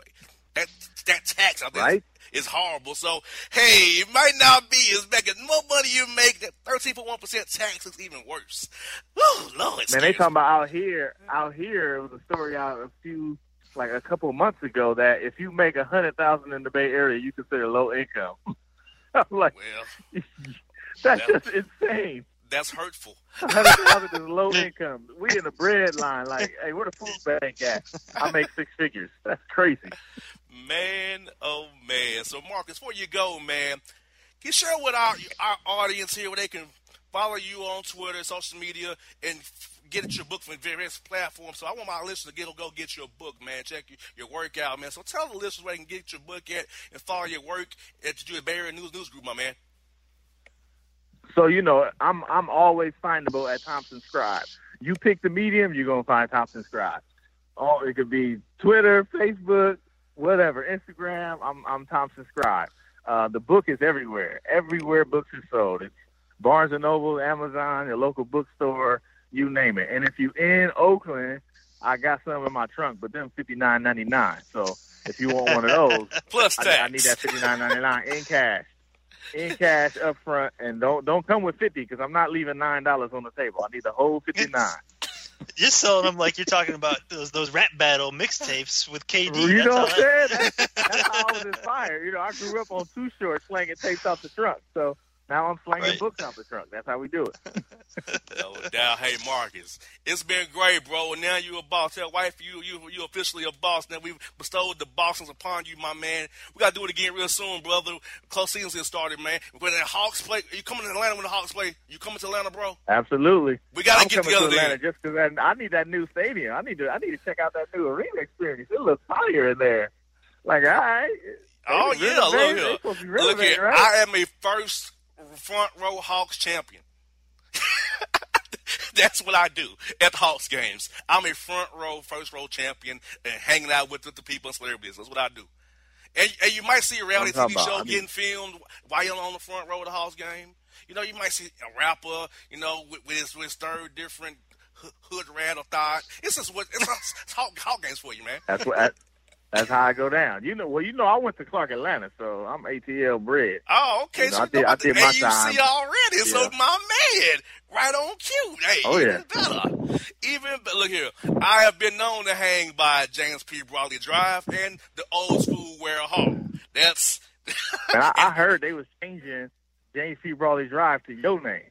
That that tax out there Right. is horrible. So, hey, it might not be as making more money you make. That 13.1% tax is even worse. Oh, Lord. Man, they talking about out here. Out here, it was a story out a few, like a couple of months ago, that if you make a hundred thousand in the Bay Area, you consider low income. I'm like, Well, that's just insane. That's hurtful. hundred thousand is low income. We in the bread line. Like, hey, where the food bank at? I make six figures. That's crazy. Man, oh man. So Marcus, before you go, man, can you share with our our audience here where they can follow you on Twitter, social media, and f- get your book from various platforms. So I want my listeners to get go get your book, man. Check your, your work out, man. So tell the listeners where they can get your book at and follow your work at your Bay Area News News Group, my man. So you know, I'm I'm always findable at Thompson Scribe. You pick the medium, you're gonna find Thompson Scribe. Oh, it could be Twitter, Facebook, whatever, Instagram. I'm I'm Thompson Scribe. Uh, the book is everywhere. Everywhere books are sold. It's Barnes and Noble, Amazon, your local bookstore, you name it. And if you in Oakland, I got some in my trunk, but them fifty nine ninety nine. So if you want one of those, Plus I, tax. I need that fifty nine ninety nine in cash, in cash up front, and don't don't come with fifty because I'm not leaving nine dollars on the table. I need the whole fifty nine. You're selling them like you're talking about those those rap battle mixtapes with KD. You know what I'm saying? That's, that's how I was inspired. You know, I grew up on Too Short slanging tapes off the trunk. So now I'm slinging Right. books off the trunk. That's how we do it. No doubt. Hey, Marcus, it's been great, bro. And now you're a boss. Tell wife you you you officially a boss. Now we've bestowed the bosses upon you, my man. We gotta do it again real soon, brother. Close season's getting started, man. When the Hawks play, you coming to Atlanta when the Hawks play? You coming to Atlanta, bro? Absolutely. We gotta I'm get coming together to Atlanta then. just because I, I need that new stadium. I need to I need to check out that new arena experience. It looks fire in there. Like, all right. Oh yeah, look here. Look here. right? I am a first front row Hawks champion. That's what I do at the Hawks games. I'm a front row, first row champion, and hanging out with the, the people and celebrities. That's what I do. And, and you might see a reality TV about, show I mean- getting filmed while you're on the front row of the Hawks game. You know, you might see a rapper, you know, with, with his, with his third different hood, rat or thought. It's just what it's, it's Hawk, Hawk games for you, man. That's what. That, that's how I go down. You know, well, you know, I went to Clark Atlanta, so I'm ATL bred. Oh, okay. You know, so I did- I did my AUC time. already. So my man, right on cue. Hey, Oh, even yeah. better. Even better. Look here. I have been known to hang by James P. Brawley Drive and the old school Ware Hall. That's And I, I heard they was changing James P. Brawley Drive to your name.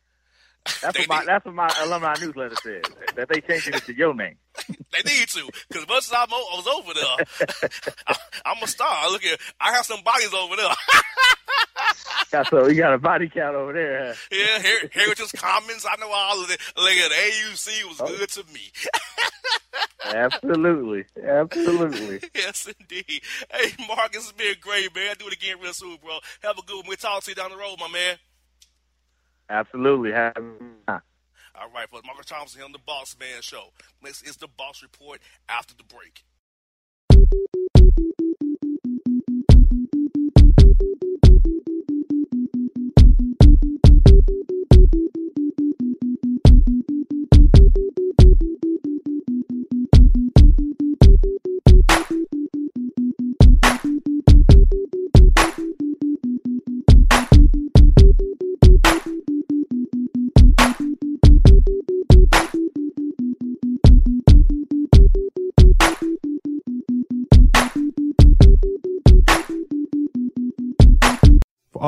That's what my that's what my alumni newsletter says That they changing it to your name. they need to. Because as much as I was over there, I, I'm a star. Look at I have some bodies over there. Got so you got a body count over there. huh? yeah, Her- Heritage Commons. I know all of it. Look at the AUC was Oh. good to me. Absolutely, absolutely. yes, indeed. Hey, Marcus, it's been great, man. Do it again real soon, bro. Have a good one. We'll talk to you down the road, my man. Absolutely. Have, All right, for Marcus Thompson here on the Bossman Show. Next is the Boss Report after the break.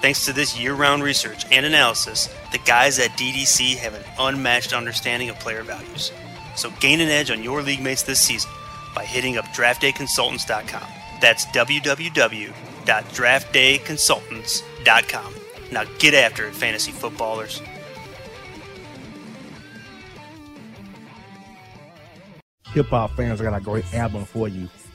Thanks to this year round research and analysis, the guys at DDC have an unmatched understanding of player values. So gain an edge on your league mates this season by hitting up draftdayconsultants.com. That's www.draftdayconsultants.com. Now get after it, fantasy footballers. hip hop fans, I got a great album for you.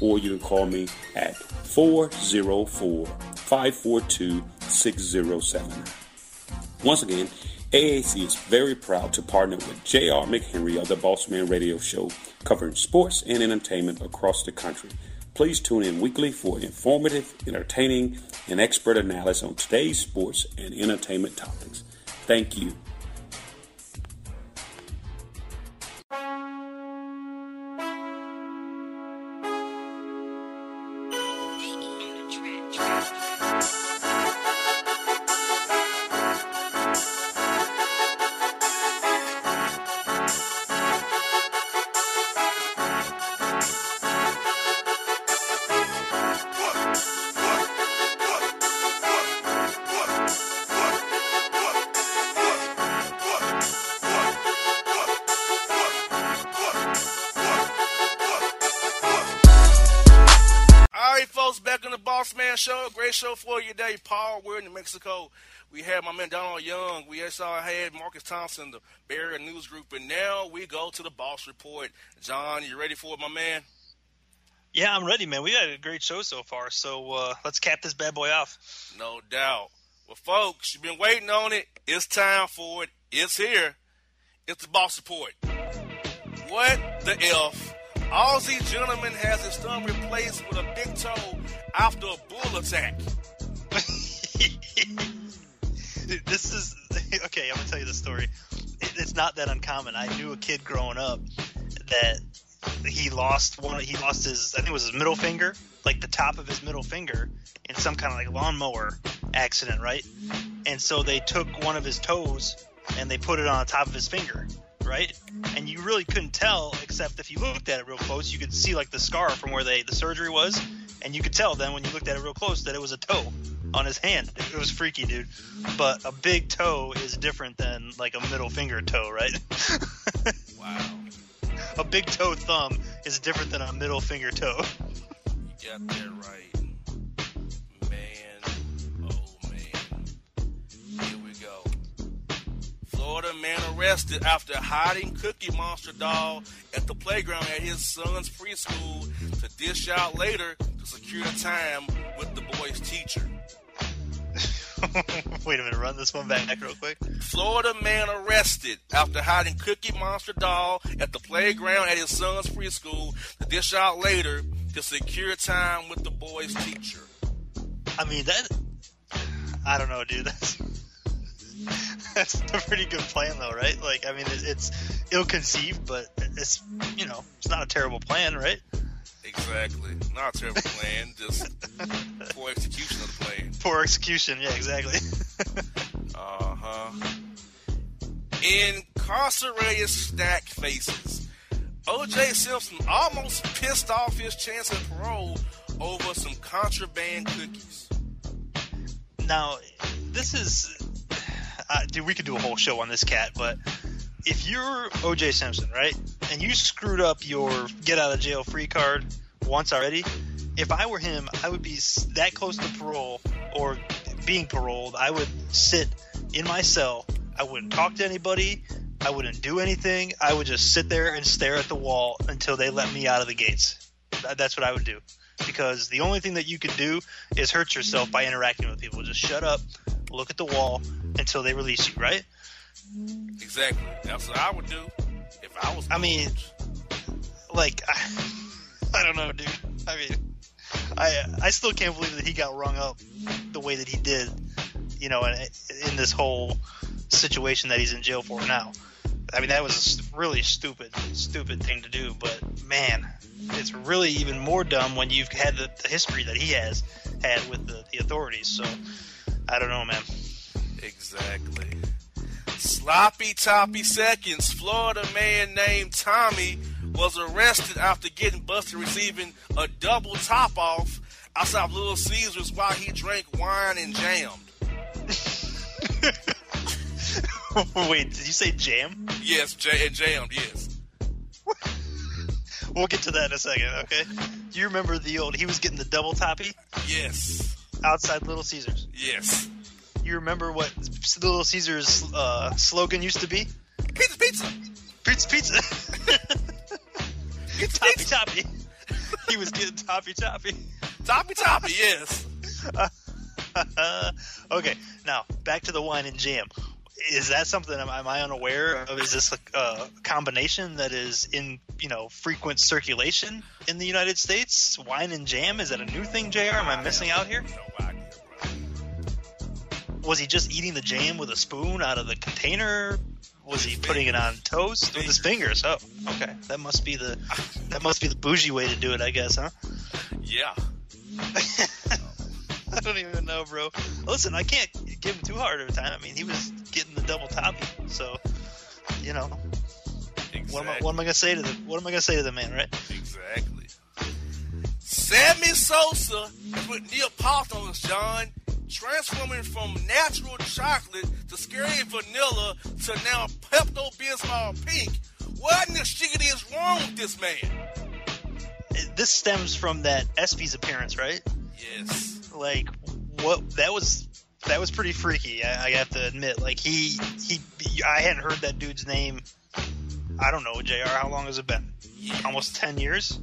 Or you can call me at 404 542 6079. Once again, AAC is very proud to partner with J.R. McHenry of the Bossman Radio Show, covering sports and entertainment across the country. Please tune in weekly for informative, entertaining, and expert analysis on today's sports and entertainment topics. Thank you. Great show for you today. Paul Weir in New Mexico. We had my man Donald Young. We also had Marcus Thompson, the Bay Area News Group, and now we go to the Boss Report. John, you ready for it, my man? Yeah, I'm ready, man. We had a great show so far, so uh, let's cap this bad boy off. No doubt. Well, folks, you've been waiting on it. It's time for it. It's here. It's the Boss Report. What the F? Aussie gentleman has his thumb replaced with a big toe after a bull attack. this is okay. I'm gonna tell you the story. It's not that uncommon. I knew a kid growing up that he lost one. He lost his. I think it was his middle finger, like the top of his middle finger, in some kind of like lawnmower accident, right? And so they took one of his toes and they put it on the top of his finger, right? And you really couldn't tell, except if you looked at it real close, you could see like the scar from where they the surgery was, and you could tell then when you looked at it real close that it was a toe on his hand. It was freaky, dude. But a big toe is different than like a middle finger toe, right? Wow. a big toe thumb is different than a middle finger toe. You got that right. Florida man arrested after hiding Cookie Monster doll at the playground at his son's preschool to dish out later to secure time with the boy's teacher. Wait a minute, run this one back real quick. Florida man arrested after hiding Cookie Monster doll at the playground at his son's preschool to dish out later to secure time with the boy's teacher. I mean that. I don't know, dude. That's that's a pretty good plan, though, right? Like, I mean, it, it's ill-conceived, but it's you know, it's not a terrible plan, right? Exactly. Not a terrible plan, just poor execution of the plan. Poor execution, yeah, exactly. Uh huh. Incarcerated stack faces. OJ Simpson almost pissed off his chance at parole over some contraband cookies. now, this is, uh, dude, we could do a whole show on this cat, but if you're OJ Simpson, right, and you screwed up your get out of jail free card once already, if I were him, I would be that close to parole or being paroled. I would sit in my cell. I wouldn't talk to anybody. I wouldn't do anything. I would just sit there and stare at the wall until they let me out of the gates. That's what I would do. Because the only thing that you can do is hurt yourself by interacting with people. Just shut up, look at the wall until they release you, right? Exactly. That's what I would do if I was. I mean, like, I, I don't know, dude. I mean, I I still can't believe that he got rung up the way that he did, you know, in, in this whole situation that he's in jail for now. I mean, that was a really stupid, stupid thing to do. But man, it's really even more dumb when you've had the, the history that he has had with the, the authorities. So I don't know, man. Exactly. Sloppy toppy seconds. Florida man named Tommy was arrested after getting busted receiving a double top off outside of Little Caesars while he drank wine and jammed. Wait, did you say jam? Yes, J and jammed. Yes. We'll get to that in a second, okay? Do you remember the old? He was getting the double toppy Yes. outside Little Caesars. Yes. You remember what Little Caesars uh, slogan used to be? Pizza, pizza. Pizza, pizza. Pizza, toppy, pizza. toppy. He was getting toppy, toppy. Toppy, toppy. Yes. okay, now back to the wine and jam. Is that something? Am, am I unaware of? Is this a, a combination that is in you know frequent circulation in the United States? Wine and jam is that a new thing, Jr? Am I missing out here? No idea, bro. Was he just eating the jam with a spoon out of the container? Was he putting it on toast with his fingers? Oh, okay. That must be the that must be the bougie way to do it, I guess, huh? Yeah. I don't even know, bro. Listen, I can't give him too hard of a time. I mean, he was getting the double toppy, so you know, Exactly. what am I, what am I gonna say to the what am I gonna say to the man, right? Exactly. Sammy Sosa is with Neapolitans, John, transforming from natural chocolate to scary vanilla to now Pepto Bismol pink. What in the shit is wrong with this man? This stems from that ESPYS appearance, right? Yes. Like, what that was that was pretty freaky. I, I have to admit. Like he he, I hadn't heard that dude's name. I don't know, Jr. How long has it been? Almost ten years.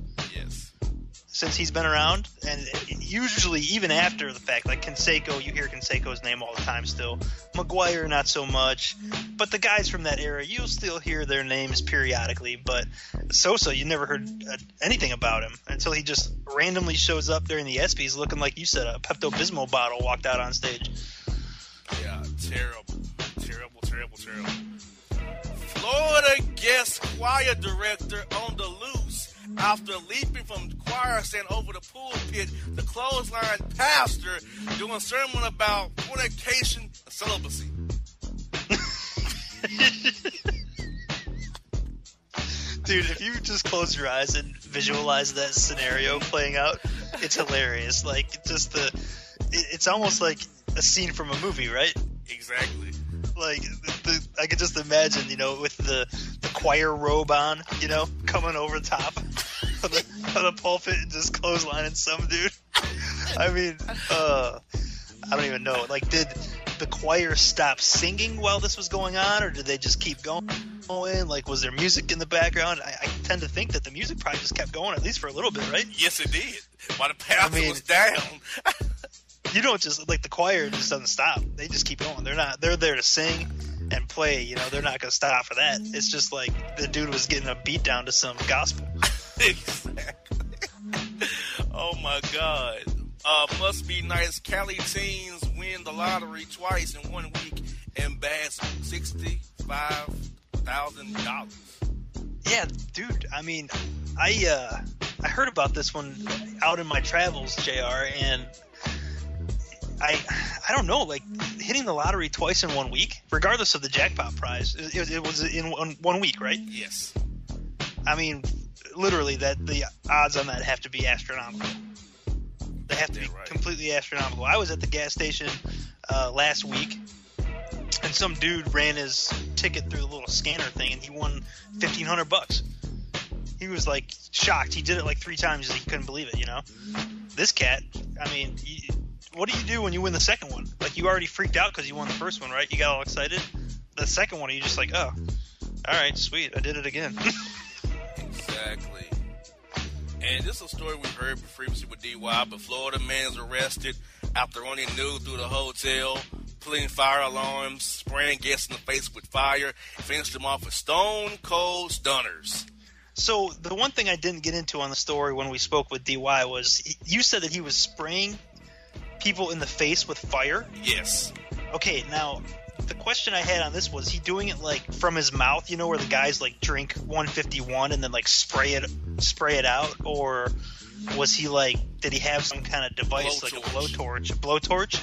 Since he's been around, and usually even after the fact, like Canseco, you hear Canseco's name all the time still. McGwire, not so much, but the guys from that era, you'll still hear their names periodically. But Sosa, you never heard uh, anything about him until he just randomly shows up during the ESPYS, looking like you said a Pepto Bismol bottle walked out on stage. Yeah, terrible. Terrible, terrible, terrible. Florida guest choir director on the loose after leaping from choir stand over the pulpit the clothesline pastor doing a sermon about fornication and celibacy. Dude, if you just close your eyes and visualize that scenario playing out, it's hilarious. Like just the, it, it's almost like a scene from a movie, right? Exactly. Like the, I could just imagine, you know, with the, the choir robe on, you know, coming over top of the, of the pulpit and just clotheslining some dude. I mean, uh, I don't even know. Like, did the choir stop singing while this was going on, or did they just keep going? Like, was there music in the background? I, I tend to think that the music probably just kept going, at least for a little bit, right? Yes, it did. While the pastor I mean- was down. you don't just like the choir just doesn't stop. They just keep going. They're not. They're there to sing and play. You know, they're not gonna stop for that. It's just like the dude was getting a beat down to some gospel. exactly. oh my God. Uh, must be nice. Cali teens win the lottery twice in one week and bash sixty-five thousand dollars. Yeah, dude. I mean, I uh, I heard about this one out in my travels, Jr. And I I don't know, like hitting the lottery twice in one week, regardless of the jackpot prize, it, it was in one, one week, right? Yes. I mean, literally, that the odds on that have to be astronomical. They have to be right. completely astronomical. I was at the gas station uh, last week, and some dude ran his ticket through the little scanner thing, and he won fifteen hundred bucks. He was like shocked. He did it like three times. He couldn't believe it. You know, this cat. I mean, you, what do you do when you win the second one? Like you already freaked out because you won the first one, right? You got all excited. The second one, you just like, oh, all right, sweet, I did it again. Exactly. And this is a story we've heard previously with DY, but Florida man is arrested after running nude through the hotel, pulling fire alarms, spraying guests in the face with fire, finished them off with stone cold stunners. So the one thing I didn't get into on the story when we spoke with DY was you said that he was spraying people in the face with fire. Yes. Okay, now the question I had on this was he doing it like from his mouth, you know, where the guys like drink 151 and then like spray it spray it out, or was he like did he have some kind of device like a blowtorch, a blowtorch?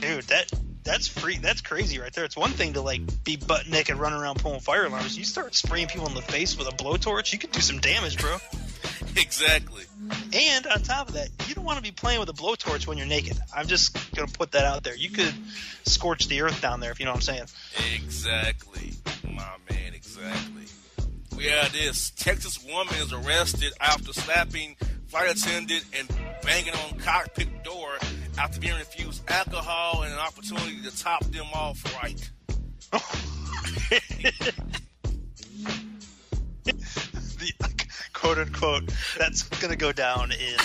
Dude, that that's free. That's crazy right there. It's one thing to like be butt naked, running around pulling fire alarms. You start spraying people in the face with a blowtorch, you could do some damage, bro. exactly. And on top of that, you don't want to be playing with a blowtorch when you're naked. I'm just gonna put that out there. You could scorch the earth down there if you know what I'm saying. Exactly, my man. Exactly. We have this Texas woman is arrested after slapping flight attendant and banging on cockpit door after being refused alcohol and an opportunity to top them off right. the quote unquote that's gonna go down in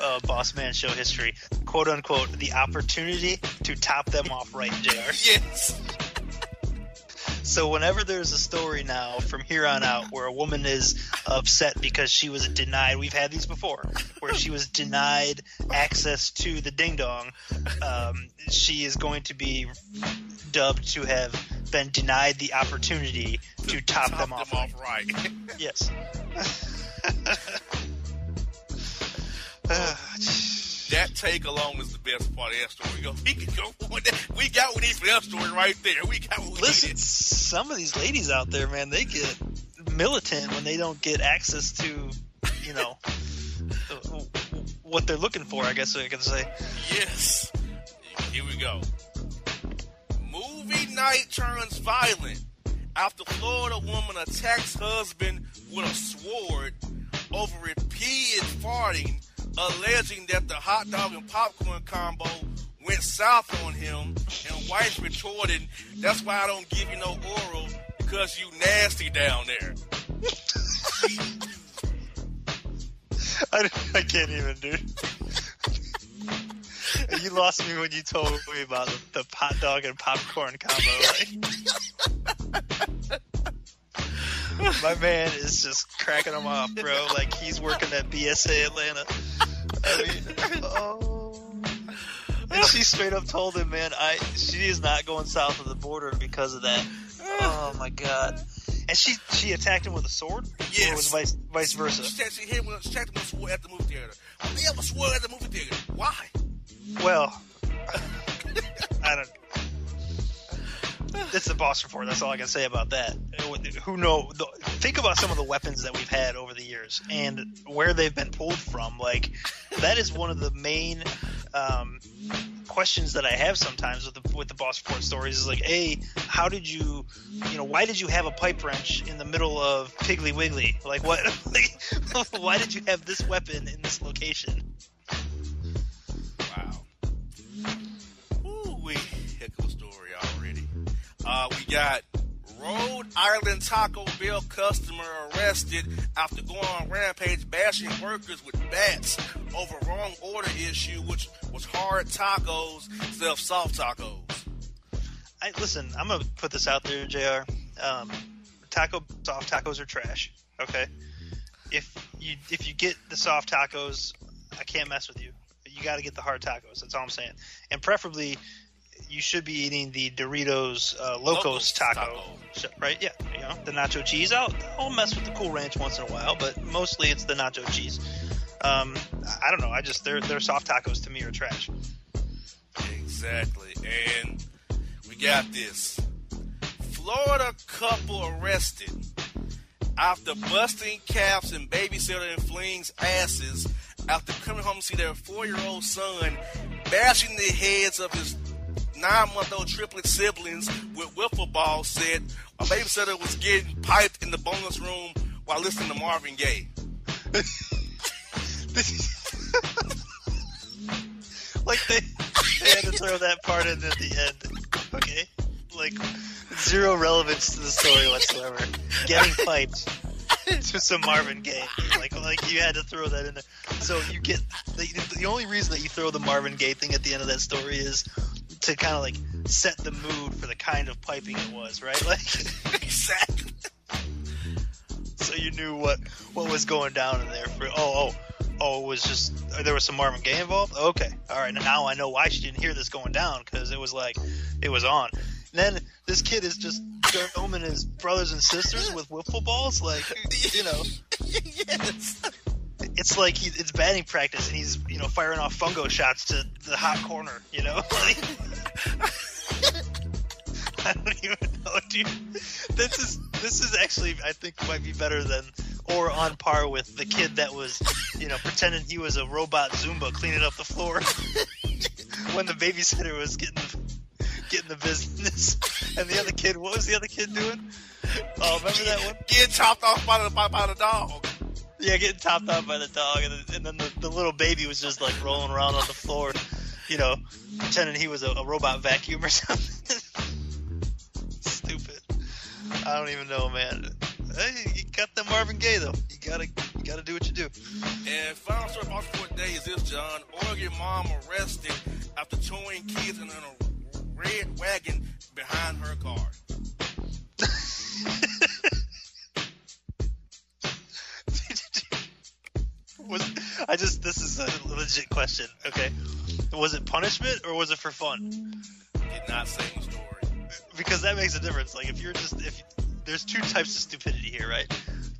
uh, Bossman Show history. Quote unquote the opportunity to top them off right, Jr. Yes. So whenever there's a story now from here on out where a woman is upset because she was denied, we've had these before, where she was denied access to the ding dong, um, she is going to be dubbed to have been denied the opportunity to top, them off. off right. Yes. that take alone is the best part of that story. We go, we can go with that. We got what we need for that story right there. We got what we Listen, needed. some of these ladies out there, man, they get militant when they don't get access to, you know, what they're looking for. I guess I can say. Yes. Here we go. Movie night turns violent after Florida woman attacks husband with a sword over repeated farting, alleging that the hot dog and popcorn combo went south on him, and wife retorted, "That's why I don't give you no oral because you nasty down there." I, I can't even, dude. you lost me when you told me about the, the hot dog and popcorn combo. Like, my man is just cracking them off, bro. Like he's working at BSA Atlanta. I mean, oh. And she straight up told him, man, I she is not going south of the border because of that. Oh my god. And she she attacked him with a sword? Yes. Or was vice vice versa? She said she hit him with she attacked him with a sword at the movie theater. They have a sword at the movie theater. Why? Well, I don't. It's the boss report. That's all I can say about that. Who know? The, think about some of the weapons that we've had over the years and where they've been pulled from. Like that is one of the main um, questions that I have sometimes with the with the boss report stories. Is like, a, how did you, you know, why did you have a pipe wrench in the middle of Piggly Wiggly? Like what? Like, why did you have this weapon in this location? Wow. Ooh, we heck of a story. Uh, we got Rhode Island Taco Bell customer arrested after going on rampage bashing workers with bats over wrong order issue, which was hard tacos instead of soft tacos. I listen. I'm gonna put this out there, Jr. Um, taco soft tacos are trash. Okay. If you if you get the soft tacos, I can't mess with you. You got to get the hard tacos. That's all I'm saying. And preferably, you should be eating the Doritos uh, Locos, Locos taco, taco. Right? Yeah, you know the nacho cheese. I'll, I'll mess with the Cool Ranch once in a while, but mostly it's the nacho cheese. Um, I don't know. I just their their soft tacos to me are trash. Exactly. And we got this. Florida couple arrested after busting caps and babysitter and flings asses after coming home to see their four-year-old son bashing the heads of his nine-month-old triplet siblings with wiffle balls said a babysitter was getting piped in the bonus room while listening to Marvin Gaye. like they, they had to throw that part in at the end. Okay, like zero relevance to the story whatsoever. Getting piped to some Marvin Gaye, like like you had to throw that in there. So you get the, the only reason that you throw the Marvin Gaye thing at the end of that story is to kind of like set the mood for the kind of piping it was, right? Like exactly. so you knew what what was going down in there for oh oh oh it was just there was some Marvin Gaye involved okay all right now I know why she didn't hear this going down because it was like it was on and then this kid is just filming his brothers and sisters with wiffle balls like you know yes. It's like he, it's batting practice and he's you know firing off fungo shots to the hot corner you know like, I don't even know, dude. This is this is actually I think might be better than or on par with the kid that was, you know, pretending he was a robot Roomba cleaning up the floor when the babysitter was getting the, getting the business. And the other kid, what was the other kid doing? Oh, remember that one? Getting chopped off by the, by, by the dog. Yeah, getting topped off by the dog, and, then- and then the, the little baby was just like rolling around on the floor, you know, pretending he was a, a robot vacuum or something. Stupid. I don't even know, man. Hey, you got that Marvin Gaye though. You gotta, you gotta do what you do. And final story about sport day is this, John. Oregon mom arrested after towing kids in a red wagon behind her car. was I just this is a legit question. Okay, was it punishment or was it for fun? Did not say the story. Because that makes a difference. Like if you're just if there's two types of stupidity here, right?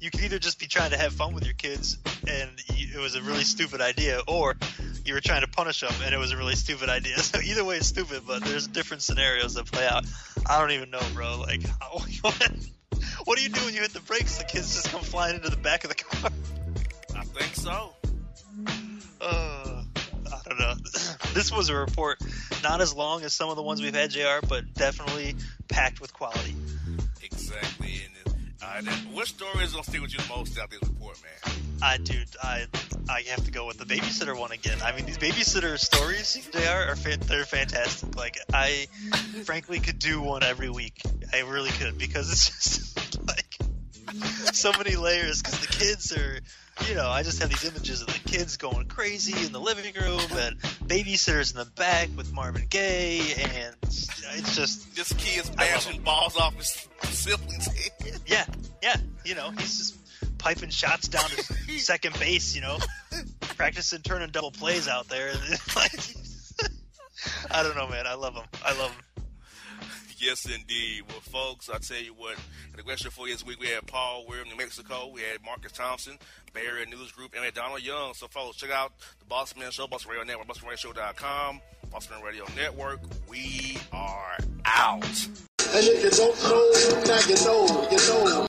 You can either just be trying to have fun with your kids and you, it was a really stupid idea, or you were trying to punish them and it was a really stupid idea. So either way, it's stupid. But there's different scenarios that play out. I don't even know, bro. Like, how, what do you do when you hit the brakes? The kids just come flying into the back of the car. Think so. Uh, I don't know. this was a report, not as long as some of the ones we've had, Jr., but definitely packed with quality. Exactly. And uh, that, what story is gonna stick with you the most out of this report, man? I dude, I I have to go with the babysitter one again. I mean, these babysitter stories, Jr. are fan- they're fantastic. Like I, frankly, could do one every week. I really could because it's just like so many layers. Because the kids are, you know, I just have these images of the kids going crazy in the living room and babysitters in the back with Marvin Gaye, and it's just This kid's bashing balls off his siblings' head. yeah, yeah. You know, he's just piping shots down to second base. You know, practicing turning double plays out there. I don't know, man. I love him. I love him. Yes, indeed. Well, folks, I tell you what, the question for you this week, we had Paul Weir, in New Mexico. We had Marcus Thompson, Bay Area News Group, and Donald Young. So, folks, check out the Bossman Show, Bossman Radio Network, BossmanRadioShow.com, Bossman Radio Network. We are out. And if you don't know, now you know, you know.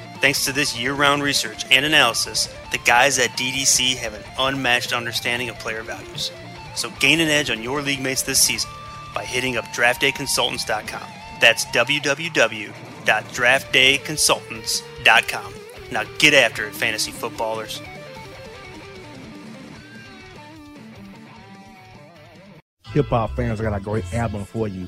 Thanks to this year round research and analysis, the guys at DDC have an unmatched understanding of player values. So gain an edge on your league mates this season by hitting up draftdayconsultants.com. That's www.draftdayconsultants.com. Now get after it, fantasy footballers. hip hop fans, I got a great album for you.